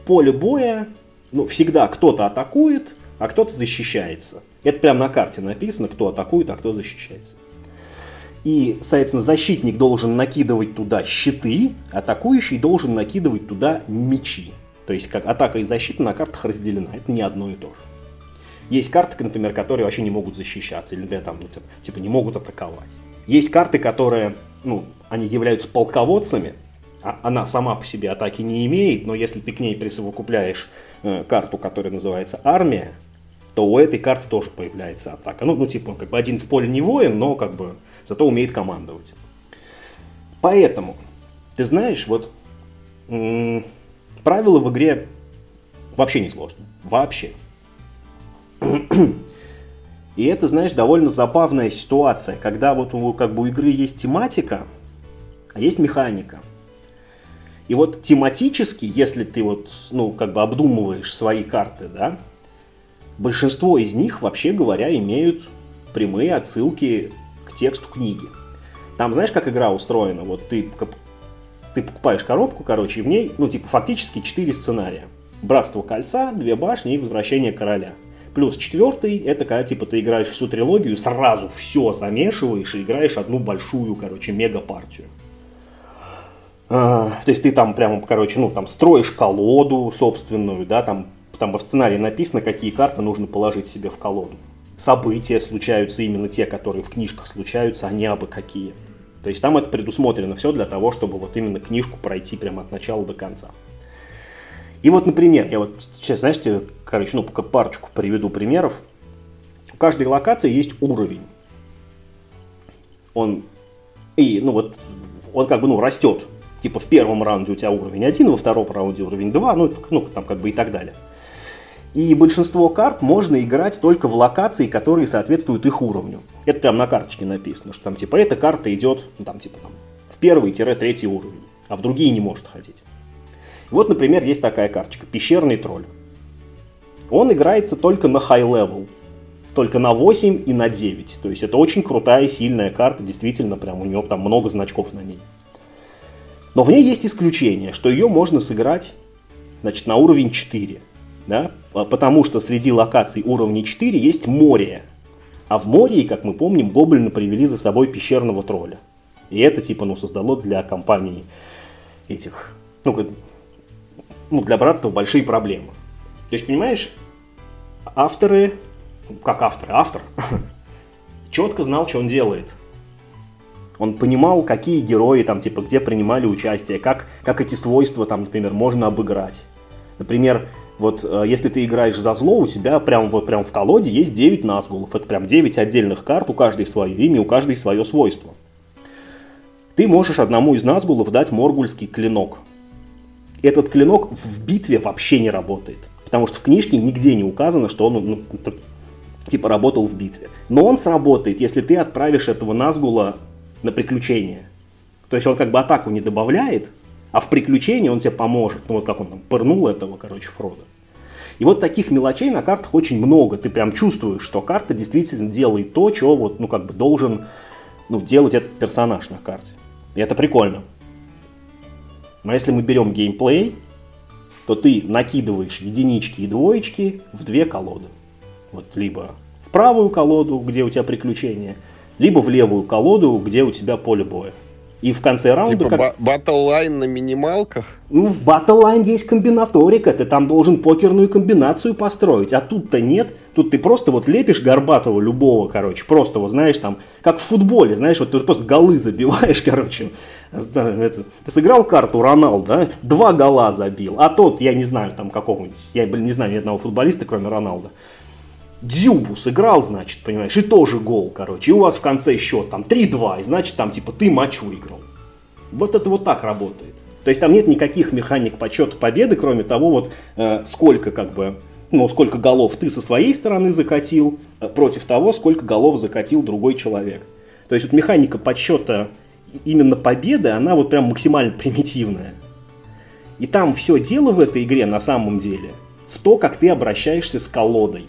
Поле боя, ну, всегда кто-то атакует, а кто-то защищается. Это прямо на карте написано, кто атакует, а кто защищается. И, соответственно, защитник должен накидывать туда щиты, атакующий должен накидывать туда мечи. То есть как атака и защита на картах разделена. Это не одно и то же. Есть карты, например, которые вообще не могут защищаться, или, например, там, ну, типа, типа не могут атаковать. Есть карты, которые, ну, они являются полководцами, а она сама по себе атаки не имеет, но если ты к ней присовокупляешь э, карту, которая называется армия, то у этой карты тоже появляется атака. Ну, ну типа, как бы один в поле не воин, но как бы зато умеет командовать. Поэтому, ты знаешь, вот Правила в игре вообще не сложные. Вообще. И это, знаешь, довольно забавная ситуация, когда вот у, как бы, у игры есть тематика, а есть механика. И вот тематически, если ты вот, ну, как бы обдумываешь свои карты, да, большинство из них, вообще говоря, имеют прямые отсылки к тексту книги. Там, знаешь, как игра устроена? Вот ты ты покупаешь коробку, короче, и в ней, ну, типа, фактически четыре сценария. Братство кольца, две башни и возвращение короля. Плюс четвертый, это когда, типа, ты играешь всю трилогию, сразу все замешиваешь и играешь одну большую, короче, мега-партию. А, то есть ты там прямо, короче, ну, там строишь колоду собственную, да, там, там в сценарии написано, какие карты нужно положить себе в колоду. События случаются именно те, которые в книжках случаются, а не абы какие. То есть там это предусмотрено все для того, чтобы вот именно книжку пройти прямо от начала до конца. И вот, например, я вот сейчас, знаешь, короче, ну, пока парочку приведу примеров. У каждой локации есть уровень. Он, и, ну, вот, он как бы, ну, растет. Типа в первом раунде у тебя уровень 1, во втором раунде уровень 2, ну, ну, там как бы и так далее. И большинство карт можно играть только в локации, которые соответствуют их уровню. Это прям на карточке написано, что там типа эта карта идет, ну, там типа там, в первый-третий уровень, а в другие не может ходить. Вот, например, есть такая карточка, пещерный тролль. Он играется только на high level, только на 8 и на 9. То есть это очень крутая, сильная карта, действительно, прям у нее там много значков на ней. Но в ней есть исключение, что ее можно сыграть значит, на уровень 4 да, потому что среди локаций уровня 4 есть море. А в море, как мы помним, гоблины привели за собой пещерного тролля. И это, типа, ну, создало для компаний этих, ну, ну, для братства большие проблемы. То есть, понимаешь, авторы, как авторы, автор, четко знал, что он делает. Он понимал, какие герои там, типа, где принимали участие, как, как эти свойства там, например, можно обыграть. Например, вот э, если ты играешь за зло, у тебя прям вот прям в колоде есть 9 назгулов. Это прям 9 отдельных карт, у каждой свое имя, у каждой свое свойство. Ты можешь одному из назгулов дать моргульский клинок. Этот клинок в битве вообще не работает. Потому что в книжке нигде не указано, что он ну, типа работал в битве. Но он сработает, если ты отправишь этого назгула на приключение. То есть он как бы атаку не добавляет, а в приключении он тебе поможет. Ну вот как он там пырнул этого, короче, Фрода. И вот таких мелочей на картах очень много. Ты прям чувствуешь, что карта действительно делает то, что вот, ну, как бы должен ну, делать этот персонаж на карте. И это прикольно. Но если мы берем геймплей, то ты накидываешь единички и двоечки в две колоды. Вот либо в правую колоду, где у тебя приключения, либо в левую колоду, где у тебя поле боя. И в конце раунда... Типа как... Battle Line на минималках? Ну, в Battle Line есть комбинаторика, ты там должен покерную комбинацию построить, а тут-то нет. Тут ты просто вот лепишь горбатого любого, короче, просто вот, знаешь, там, как в футболе, знаешь, вот ты просто голы забиваешь, короче. Ты сыграл карту Роналду, да? Два гола забил, а тот, я не знаю, там какого-нибудь, я, блин, не знаю ни одного футболиста, кроме Роналда. Дзюбу сыграл, значит, понимаешь, и тоже гол, короче. И у вас в конце счет там 3-2, и значит там типа ты матч выиграл. Вот это вот так работает. То есть там нет никаких механик подсчета победы, кроме того, вот э, сколько как бы, ну, сколько голов ты со своей стороны закатил э, против того, сколько голов закатил другой человек. То есть вот механика подсчета именно победы, она вот прям максимально примитивная. И там все дело в этой игре на самом деле в то, как ты обращаешься с колодой.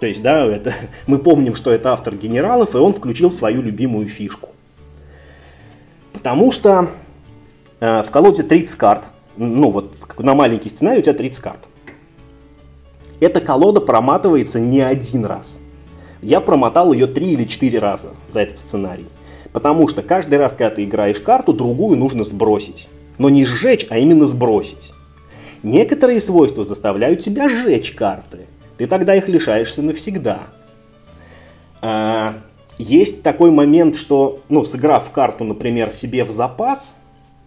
То есть, да, это, мы помним, что это автор генералов, и он включил свою любимую фишку. Потому что э, в колоде 30 карт, ну вот на маленький сценарий у тебя 30 карт. Эта колода проматывается не один раз. Я промотал ее 3 или 4 раза за этот сценарий. Потому что каждый раз, когда ты играешь карту, другую нужно сбросить. Но не сжечь, а именно сбросить. Некоторые свойства заставляют тебя сжечь карты – ты тогда их лишаешься навсегда. А, есть такой момент, что, ну, сыграв карту, например, себе в запас,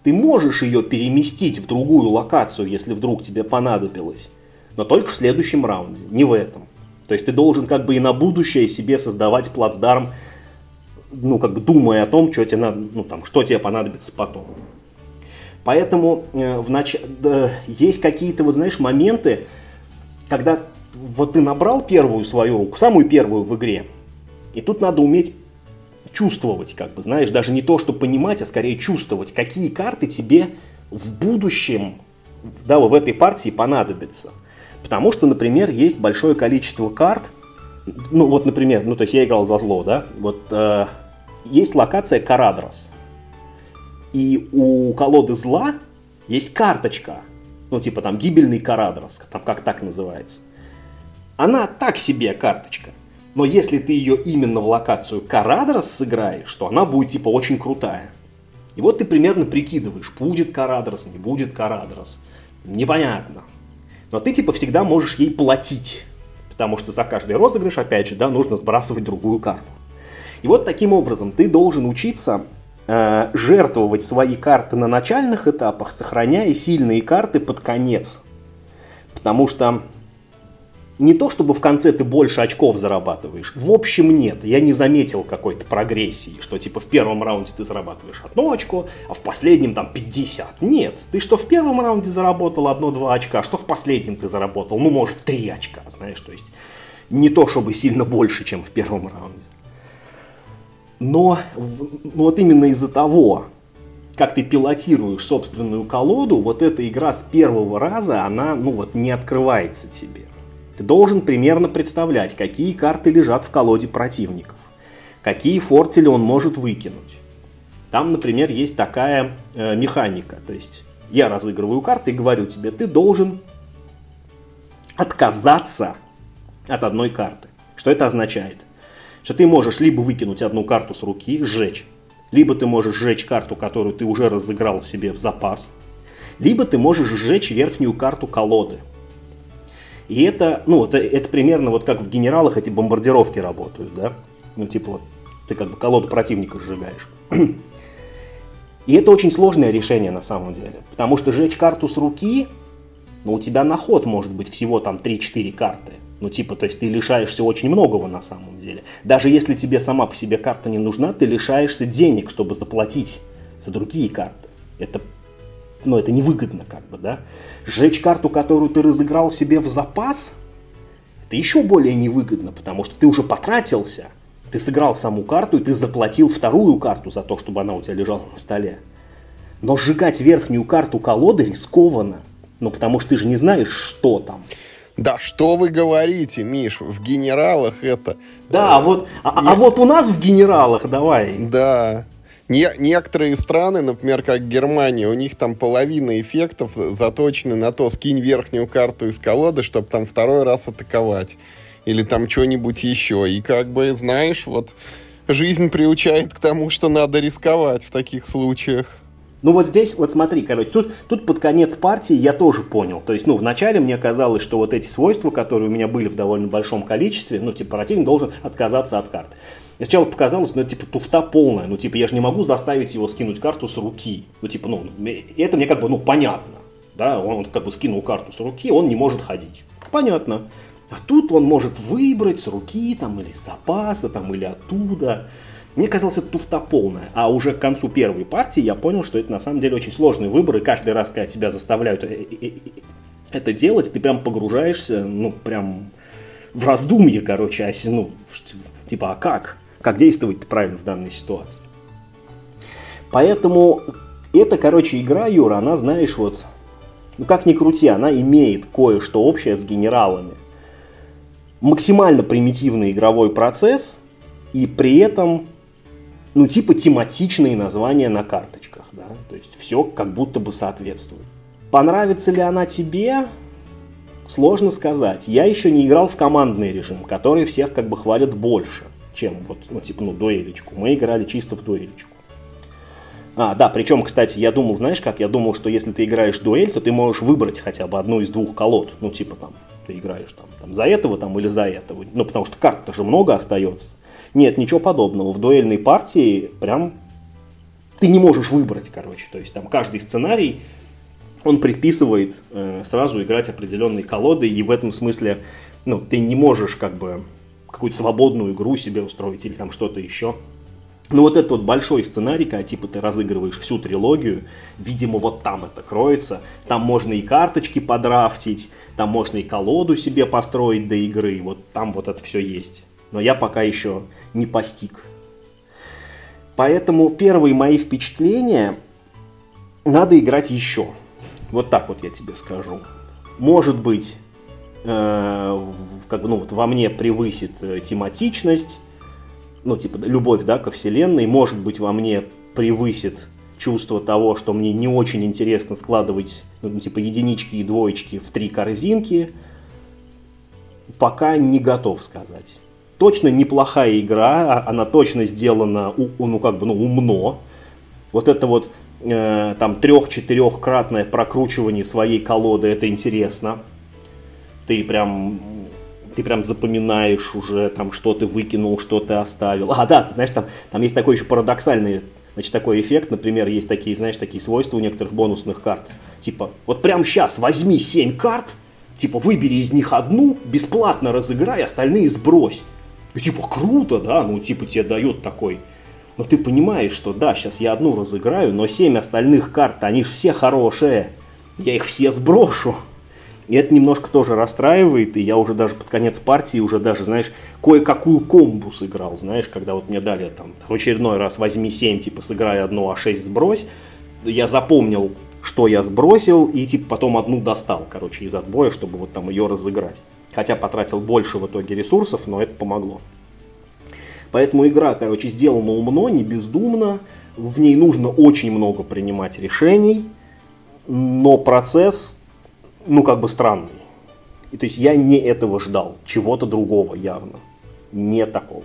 ты можешь ее переместить в другую локацию, если вдруг тебе понадобилось. Но только в следующем раунде, не в этом. То есть ты должен как бы и на будущее себе создавать плацдарм, ну, как бы думая о том, что тебе, надо, ну, там, что тебе понадобится потом. Поэтому э, в нач... э, есть какие-то, вот знаешь, моменты, когда вот ты набрал первую свою руку, самую первую в игре, и тут надо уметь чувствовать, как бы, знаешь, даже не то, что понимать, а скорее чувствовать, какие карты тебе в будущем, да, в этой партии понадобятся. Потому что, например, есть большое количество карт, ну вот, например, ну то есть я играл за зло, да, вот э, есть локация Карадрос, и у колоды зла есть карточка, ну типа там гибельный Карадрос, там как так называется. Она так себе карточка. Но если ты ее именно в локацию Карадрос сыграешь, то она будет типа очень крутая. И вот ты примерно прикидываешь, будет Карадрос, не будет Карадрос. Непонятно. Но ты типа всегда можешь ей платить. Потому что за каждый розыгрыш, опять же, да, нужно сбрасывать другую карту. И вот таким образом ты должен учиться э, жертвовать свои карты на начальных этапах, сохраняя сильные карты под конец. Потому что не то чтобы в конце ты больше очков зарабатываешь. В общем, нет. Я не заметил какой-то прогрессии, что типа в первом раунде ты зарабатываешь одно очко, а в последнем там 50. Нет. Ты что в первом раунде заработал одно-два очка, что в последнем ты заработал, ну, может, три очка, знаешь, то есть не то чтобы сильно больше, чем в первом раунде. Но ну, вот именно из-за того, как ты пилотируешь собственную колоду, вот эта игра с первого раза, она, ну вот, не открывается тебе. Ты должен примерно представлять, какие карты лежат в колоде противников, какие фортели он может выкинуть. Там, например, есть такая э, механика, то есть я разыгрываю карты и говорю тебе, ты должен отказаться от одной карты. Что это означает? Что ты можешь либо выкинуть одну карту с руки, сжечь, либо ты можешь сжечь карту, которую ты уже разыграл себе в запас, либо ты можешь сжечь верхнюю карту колоды. И это, ну, это, это примерно вот как в генералах эти бомбардировки работают, да? Ну, типа вот ты как бы колоду противника сжигаешь. И это очень сложное решение на самом деле. Потому что сжечь карту с руки, ну, у тебя на ход может быть всего там 3-4 карты. Ну, типа, то есть ты лишаешься очень многого на самом деле. Даже если тебе сама по себе карта не нужна, ты лишаешься денег, чтобы заплатить за другие карты. Это но это невыгодно как бы, да. Сжечь карту, которую ты разыграл себе в запас, это еще более невыгодно, потому что ты уже потратился. Ты сыграл саму карту, и ты заплатил вторую карту за то, чтобы она у тебя лежала на столе. Но сжигать верхнюю карту колоды рискованно. Ну, потому что ты же не знаешь, что там. Да, что вы говорите, Миш, в генералах это... Да, э, вот, а, я... а вот у нас в генералах, давай. Да, не, некоторые страны, например, как Германия, у них там половина эффектов заточены на то, скинь верхнюю карту из колоды, чтобы там второй раз атаковать. или там что-нибудь еще. И как бы, знаешь, вот жизнь приучает к тому, что надо рисковать в таких случаях. Ну вот здесь, вот смотри, короче, тут, тут под конец партии я тоже понял. То есть, ну, вначале мне казалось, что вот эти свойства, которые у меня были в довольно большом количестве, ну, типа, противник должен отказаться от карт. И сначала показалось, ну, типа, туфта полная. Ну, типа, я же не могу заставить его скинуть карту с руки. Ну, типа, ну, это мне как бы, ну, понятно. Да, он как бы скинул карту с руки, он не может ходить. Понятно. А тут он может выбрать с руки, там, или с запаса, там, или оттуда. Мне казалось, это туфта полная. А уже к концу первой партии я понял, что это на самом деле очень сложный выбор, и каждый раз, когда тебя заставляют э, э, э, это делать, ты прям погружаешься, ну, прям в раздумье, короче, а, ну, типа, а как? Как действовать правильно в данной ситуации? Поэтому эта, короче, игра, Юра, она, знаешь, вот, ну, как ни крути, она имеет кое-что общее с генералами. Максимально примитивный игровой процесс, и при этом ну, типа тематичные названия на карточках, да, то есть все как будто бы соответствует. Понравится ли она тебе? Сложно сказать. Я еще не играл в командный режим, который всех как бы хвалит больше, чем вот, ну, типа, ну, дуэлечку. Мы играли чисто в дуэлечку. А, да, причем, кстати, я думал, знаешь как, я думал, что если ты играешь дуэль, то ты можешь выбрать хотя бы одну из двух колод. Ну, типа там, ты играешь там, там за этого там или за этого. Ну, потому что карт-то же много остается. Нет, ничего подобного. В дуэльной партии прям ты не можешь выбрать, короче. То есть там каждый сценарий, он предписывает э, сразу играть определенные колоды, и в этом смысле, ну, ты не можешь как бы какую-то свободную игру себе устроить или там что-то еще. Ну вот этот вот большой сценарий, когда типа ты разыгрываешь всю трилогию, видимо вот там это кроется, там можно и карточки подрафтить, там можно и колоду себе построить до игры, вот там вот это все есть но я пока еще не постиг. Поэтому первые мои впечатления надо играть еще. Вот так вот я тебе скажу. Может быть, э, как бы, ну, вот во мне превысит э, тематичность, ну, типа, любовь, да, ко вселенной. Может быть, во мне превысит чувство того, что мне не очень интересно складывать, ну, типа, единички и двоечки в три корзинки. Пока не готов сказать точно неплохая игра, а она точно сделана, ну как бы, ну умно. Вот это вот э, там трех-четырехкратное прокручивание своей колоды, это интересно. Ты прям ты прям запоминаешь уже, там, что ты выкинул, что ты оставил. А, да, ты знаешь, там, там есть такой еще парадоксальный, значит, такой эффект, например, есть такие, знаешь, такие свойства у некоторых бонусных карт. Типа, вот прям сейчас возьми 7 карт, типа, выбери из них одну, бесплатно разыграй, остальные сбрось. И типа круто, да, ну типа тебе дает такой. Но ты понимаешь, что да, сейчас я одну разыграю, но семь остальных карт, они же все хорошие. Я их все сброшу. И это немножко тоже расстраивает, и я уже даже под конец партии уже даже, знаешь, кое-какую комбу сыграл, знаешь, когда вот мне дали там в очередной раз возьми 7, типа сыграй одну, а 6 сбрось. Я запомнил, что я сбросил, и типа потом одну достал, короче, из отбоя, чтобы вот там ее разыграть. Хотя потратил больше в итоге ресурсов, но это помогло. Поэтому игра, короче, сделана умно, не бездумно. В ней нужно очень много принимать решений, но процесс, ну, как бы странный. И, то есть я не этого ждал, чего-то другого явно. Не такого.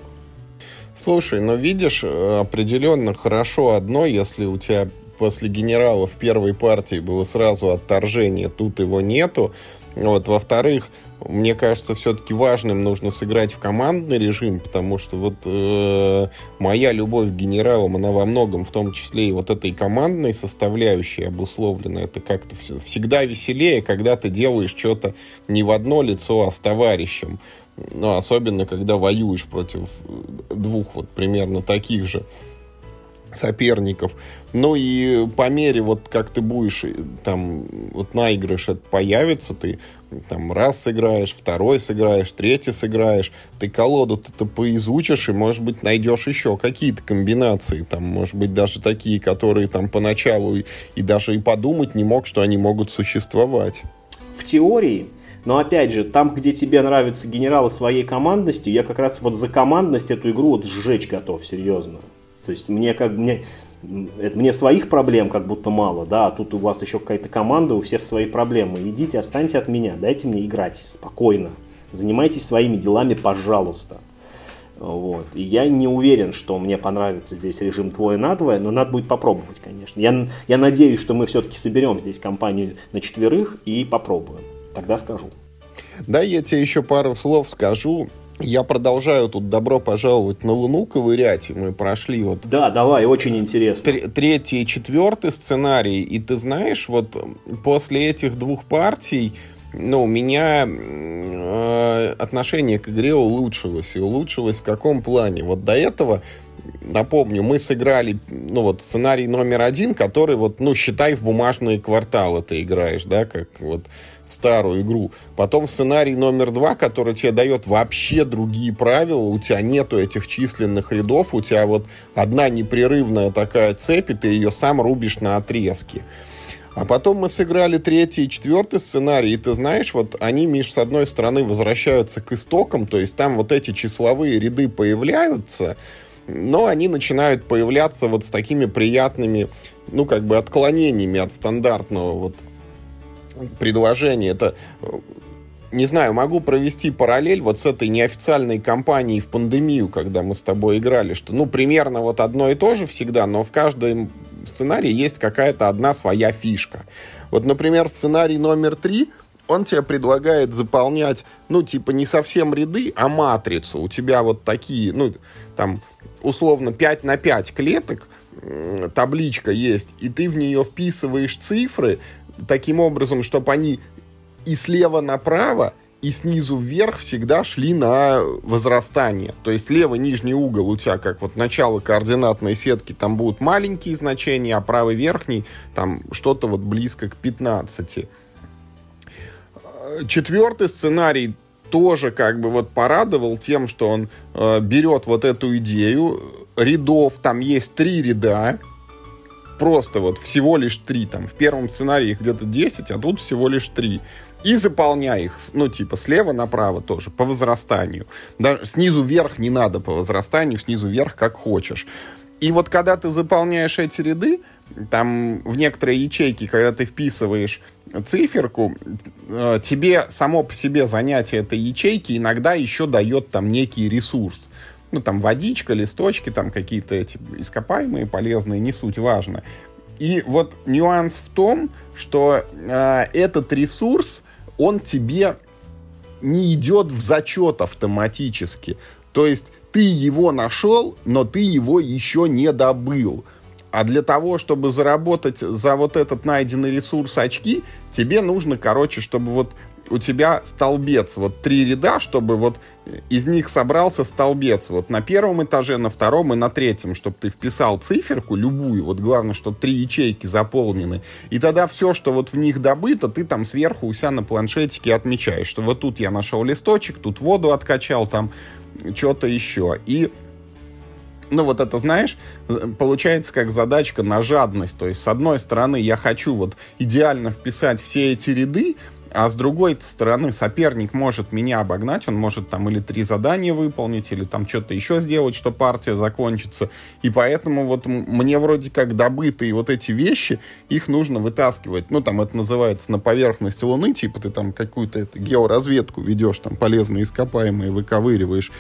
Слушай, но видишь, э, определенно хорошо одно, если у тебя после генерала в первой партии было сразу отторжение, тут его нету. Вот, во-вторых, мне кажется, все-таки важным нужно сыграть в командный режим, потому что вот э, моя любовь к генералам, она во многом, в том числе и вот этой командной составляющей обусловлена. Это как-то все, всегда веселее, когда ты делаешь что-то не в одно лицо, а с товарищем. Ну, особенно, когда воюешь против двух вот примерно таких же соперников. Ну и по мере, вот как ты будешь, э, там, вот наигрыш это появится, ты там раз сыграешь, второй сыграешь, третий сыграешь, ты колоду ты поизучишь и, может быть, найдешь еще какие-то комбинации, там, может быть, даже такие, которые там поначалу и, и даже и подумать не мог, что они могут существовать. В теории но опять же, там, где тебе нравятся генералы своей командностью, я как раз вот за командность эту игру вот сжечь готов, серьезно. То есть мне как мне, это мне своих проблем как будто мало, да, а тут у вас еще какая-то команда, у всех свои проблемы. Идите, останьте от меня, дайте мне играть спокойно. Занимайтесь своими делами, пожалуйста. Вот. И я не уверен, что мне понравится здесь режим двое на двое, но надо будет попробовать, конечно. Я, я надеюсь, что мы все-таки соберем здесь компанию на четверых и попробуем. Тогда скажу. Да, я тебе еще пару слов скажу. Я продолжаю тут добро пожаловать на Луну ковырять, и мы прошли вот... Да, давай, очень интересно. Третий и четвертый сценарий, и ты знаешь, вот после этих двух партий ну, у меня э, отношение к игре улучшилось. И улучшилось в каком плане? Вот до этого, напомню, мы сыграли, ну, вот сценарий номер один, который вот, ну, считай, в бумажные кварталы ты играешь, да, как вот в старую игру. Потом сценарий номер два, который тебе дает вообще другие правила, у тебя нету этих численных рядов, у тебя вот одна непрерывная такая цепь, и ты ее сам рубишь на отрезки. А потом мы сыграли третий и четвертый сценарий, и ты знаешь, вот они, Миш, с одной стороны возвращаются к истокам, то есть там вот эти числовые ряды появляются, но они начинают появляться вот с такими приятными, ну, как бы отклонениями от стандартного вот предложения. Это не знаю, могу провести параллель вот с этой неофициальной кампанией в пандемию, когда мы с тобой играли, что, ну, примерно вот одно и то же всегда, но в каждом сценарии есть какая-то одна своя фишка. Вот, например, сценарий номер три, он тебе предлагает заполнять, ну, типа, не совсем ряды, а матрицу. У тебя вот такие, ну, там, условно, 5 на 5 клеток, табличка есть, и ты в нее вписываешь цифры таким образом, чтобы они и слева направо, и снизу вверх всегда шли на возрастание. То есть левый нижний угол у тебя как вот начало координатной сетки, там будут маленькие значения, а правый верхний там что-то вот близко к 15. Четвертый сценарий тоже как бы вот порадовал тем, что он э, берет вот эту идею рядов, там есть три ряда, просто вот всего лишь три, там в первом сценарии их где-то 10, а тут всего лишь три и заполняй их, ну, типа, слева направо тоже, по возрастанию. Да, снизу вверх не надо по возрастанию, снизу вверх как хочешь. И вот когда ты заполняешь эти ряды, там в некоторые ячейки, когда ты вписываешь циферку, э, тебе само по себе занятие этой ячейки иногда еще дает там некий ресурс. Ну, там водичка, листочки, там какие-то эти ископаемые, полезные, не суть важно. И вот нюанс в том, что э, этот ресурс, он тебе не идет в зачет автоматически. То есть ты его нашел, но ты его еще не добыл. А для того, чтобы заработать за вот этот найденный ресурс очки, тебе нужно, короче, чтобы вот у тебя столбец, вот три ряда, чтобы вот из них собрался столбец. Вот на первом этаже, на втором и на третьем, чтобы ты вписал циферку любую, вот главное, чтобы три ячейки заполнены. И тогда все, что вот в них добыто, ты там сверху у себя на планшетике отмечаешь, что вот тут я нашел листочек, тут воду откачал, там что-то еще. И ну вот это, знаешь, получается как задачка на жадность. То есть, с одной стороны, я хочу вот идеально вписать все эти ряды, а с другой стороны, соперник может меня обогнать, он может там или три задания выполнить, или там что-то еще сделать, что партия закончится. И поэтому вот мне вроде как добытые вот эти вещи, их нужно вытаскивать. Ну, там это называется на поверхности Луны, типа ты там какую-то георазведку ведешь, там полезные ископаемые выковыриваешь.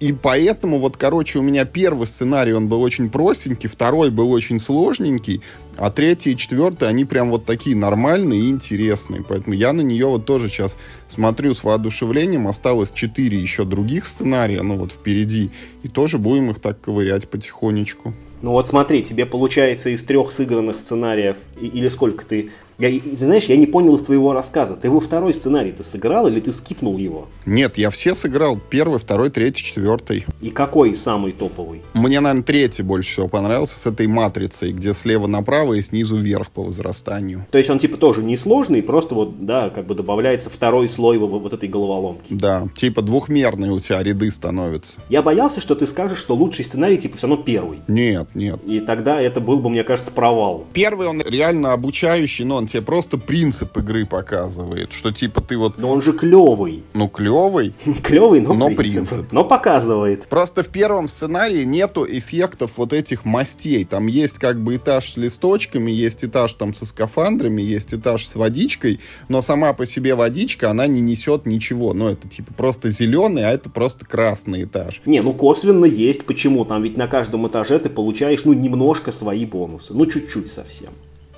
И поэтому вот, короче, у меня первый сценарий, он был очень простенький, второй был очень сложненький, а третий и четвертый, они прям вот такие нормальные и интересные. Поэтому я на нее вот тоже сейчас смотрю с воодушевлением. Осталось четыре еще других сценария, ну вот впереди. И тоже будем их так ковырять потихонечку. Ну вот смотри, тебе получается из трех сыгранных сценариев, или сколько ты я, ты знаешь, я не понял из твоего рассказа. Ты его второй сценарий ты сыграл или ты скипнул его? Нет, я все сыграл. Первый, второй, третий, четвертый. И какой самый топовый? Мне, наверное, третий больше всего понравился с этой матрицей, где слева направо и снизу вверх по возрастанию. То есть он типа тоже несложный, просто вот, да, как бы добавляется второй слой вот, вот этой головоломки. Да, типа двухмерные у тебя ряды становятся. Я боялся, что ты скажешь, что лучший сценарий типа все равно первый. Нет, нет. И тогда это был бы, мне кажется, провал. Первый он реально обучающий, но он тебе просто принцип игры показывает, что типа ты вот... Но он же клевый. Ну, клевый. Клевый, но, Но принцип. принцип. Но показывает. Просто в первом сценарии нету эффектов вот этих мастей. Там есть как бы этаж с листочками, есть этаж там со скафандрами, есть этаж с водичкой, но сама по себе водичка, она не несет ничего. Ну, это типа просто зеленый, а это просто красный этаж. Не, ну косвенно есть. Почему? Там ведь на каждом этаже ты получаешь, ну, немножко свои бонусы. Ну, чуть-чуть совсем.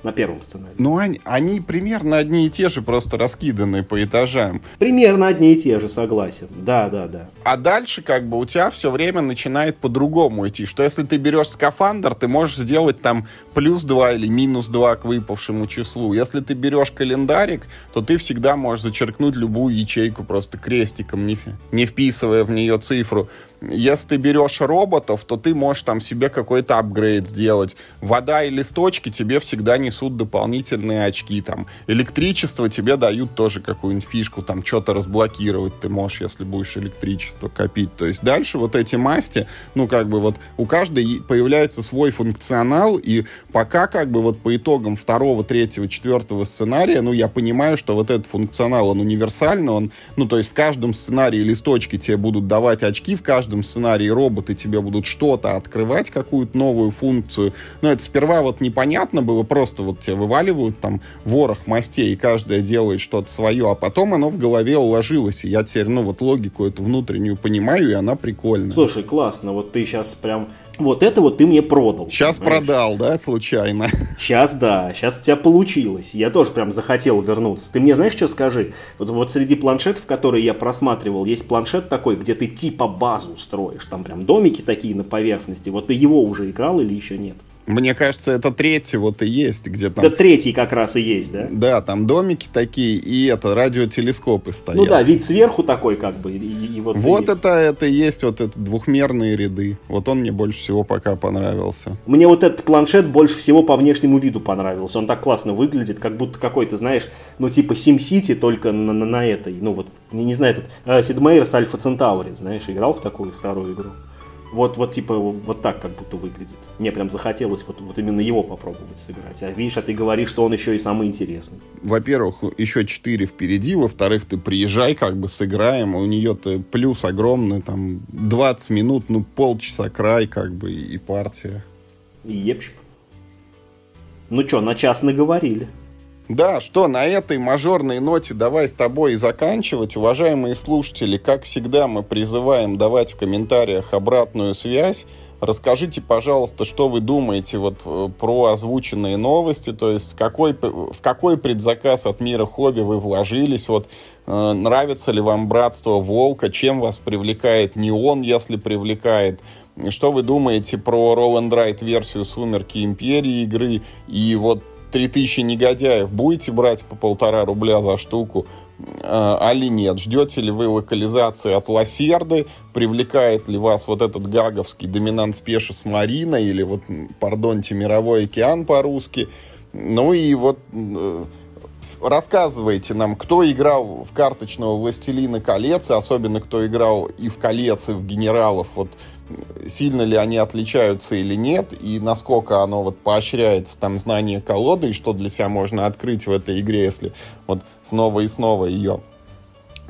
На первом сценарии. Ну, они, они примерно одни и те же, просто раскиданы по этажам. Примерно одни и те же, согласен. Да, да, да. А дальше как бы у тебя все время начинает по-другому идти. Что если ты берешь скафандр, ты можешь сделать там плюс 2 или минус 2 к выпавшему числу. Если ты берешь календарик, то ты всегда можешь зачеркнуть любую ячейку просто крестиком, не, не вписывая в нее цифру. Если ты берешь роботов, то ты можешь там себе какой-то апгрейд сделать. Вода и листочки тебе всегда несут дополнительные очки. Там электричество тебе дают тоже какую-нибудь фишку, там что-то разблокировать ты можешь, если будешь электричество копить. То есть дальше вот эти масти, ну как бы вот у каждой появляется свой функционал, и пока как бы вот по итогам второго, третьего, четвертого сценария, ну я понимаю, что вот этот функционал, он универсальный, он, ну то есть в каждом сценарии листочки тебе будут давать очки, в каждом сценарии роботы тебе будут что-то открывать, какую-то новую функцию. Но это сперва вот непонятно было, просто вот тебе вываливают там ворох мастей, и каждая делает что-то свое, а потом оно в голове уложилось, и я теперь, ну вот логику эту внутреннюю понимаю, и она прикольная. Слушай, классно. Вот ты сейчас прям... Вот это вот ты мне продал. Сейчас понимаешь? продал, да, случайно? Сейчас да, сейчас у тебя получилось. Я тоже прям захотел вернуться. Ты мне знаешь, что скажи? Вот, вот среди планшетов, которые я просматривал, есть планшет такой, где ты типа базу строишь. Там прям домики такие на поверхности. Вот ты его уже играл или еще нет? Мне кажется, это третий вот и есть, где там... Это третий как раз и есть, да? Да, там домики такие, и это, радиотелескопы стоят. Ну да, вид сверху такой как бы. И, и вот Вот и- это, это и есть вот это двухмерные ряды. Вот он мне больше всего пока понравился. Мне вот этот планшет больше всего по внешнему виду понравился. Он так классно выглядит, как будто какой-то, знаешь, ну типа SimCity, только на, на, на этой. Ну вот, не, не знаю, этот э, Sid Meier's Alpha Centauri, знаешь, играл в такую старую игру. Вот, вот типа вот так как будто выглядит. Мне прям захотелось вот, вот именно его попробовать сыграть. А видишь, а ты говоришь, что он еще и самый интересный. Во-первых, еще 4 впереди. Во-вторых, ты приезжай, как бы сыграем. У нее-то плюс огромный, там 20 минут, ну полчаса край, как бы, и партия. И епщп. Ну что, на час наговорили. Да, что, на этой мажорной ноте давай с тобой и заканчивать. Уважаемые слушатели, как всегда, мы призываем давать в комментариях обратную связь. Расскажите, пожалуйста, что вы думаете вот э, про озвученные новости, то есть какой, в какой предзаказ от мира хобби вы вложились, вот э, нравится ли вам братство Волка, чем вас привлекает? Неон, если привлекает, что вы думаете про Roll and Ride версию Сумерки Империи игры? И вот 3000 негодяев будете брать по полтора рубля за штуку, а ли нет? Ждете ли вы локализации от Лосерды? Привлекает ли вас вот этот гаговский доминант спешис Марина или вот, пардонте, Мировой океан по-русски? Ну и вот э, рассказывайте нам, кто играл в карточного «Властелина колец», особенно кто играл и в «Колец», и в «Генералов», вот сильно ли они отличаются или нет, и насколько оно вот поощряется там знание колоды, и что для себя можно открыть в этой игре, если вот снова и снова ее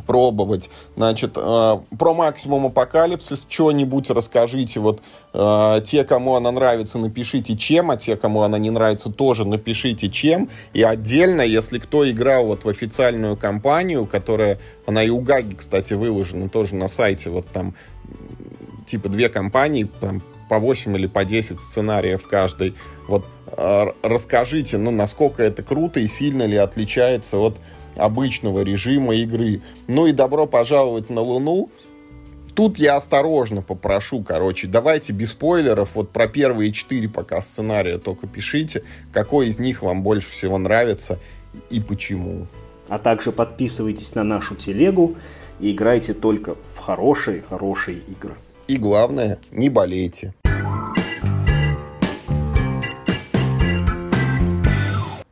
пробовать. Значит, э, про максимум апокалипсис что-нибудь расскажите. Вот э, те, кому она нравится, напишите чем, а те, кому она не нравится, тоже напишите чем. И отдельно, если кто играл вот в официальную кампанию, которая, она и у Гаги, кстати, выложена тоже на сайте, вот там типа две компании, там, по 8 или по 10 сценариев каждой. Вот э, расскажите, ну, насколько это круто и сильно ли отличается от обычного режима игры. Ну и добро пожаловать на Луну. Тут я осторожно попрошу, короче, давайте без спойлеров, вот про первые четыре пока сценария только пишите, какой из них вам больше всего нравится и почему. А также подписывайтесь на нашу телегу и играйте только в хорошие-хорошие игры. И главное, не болейте.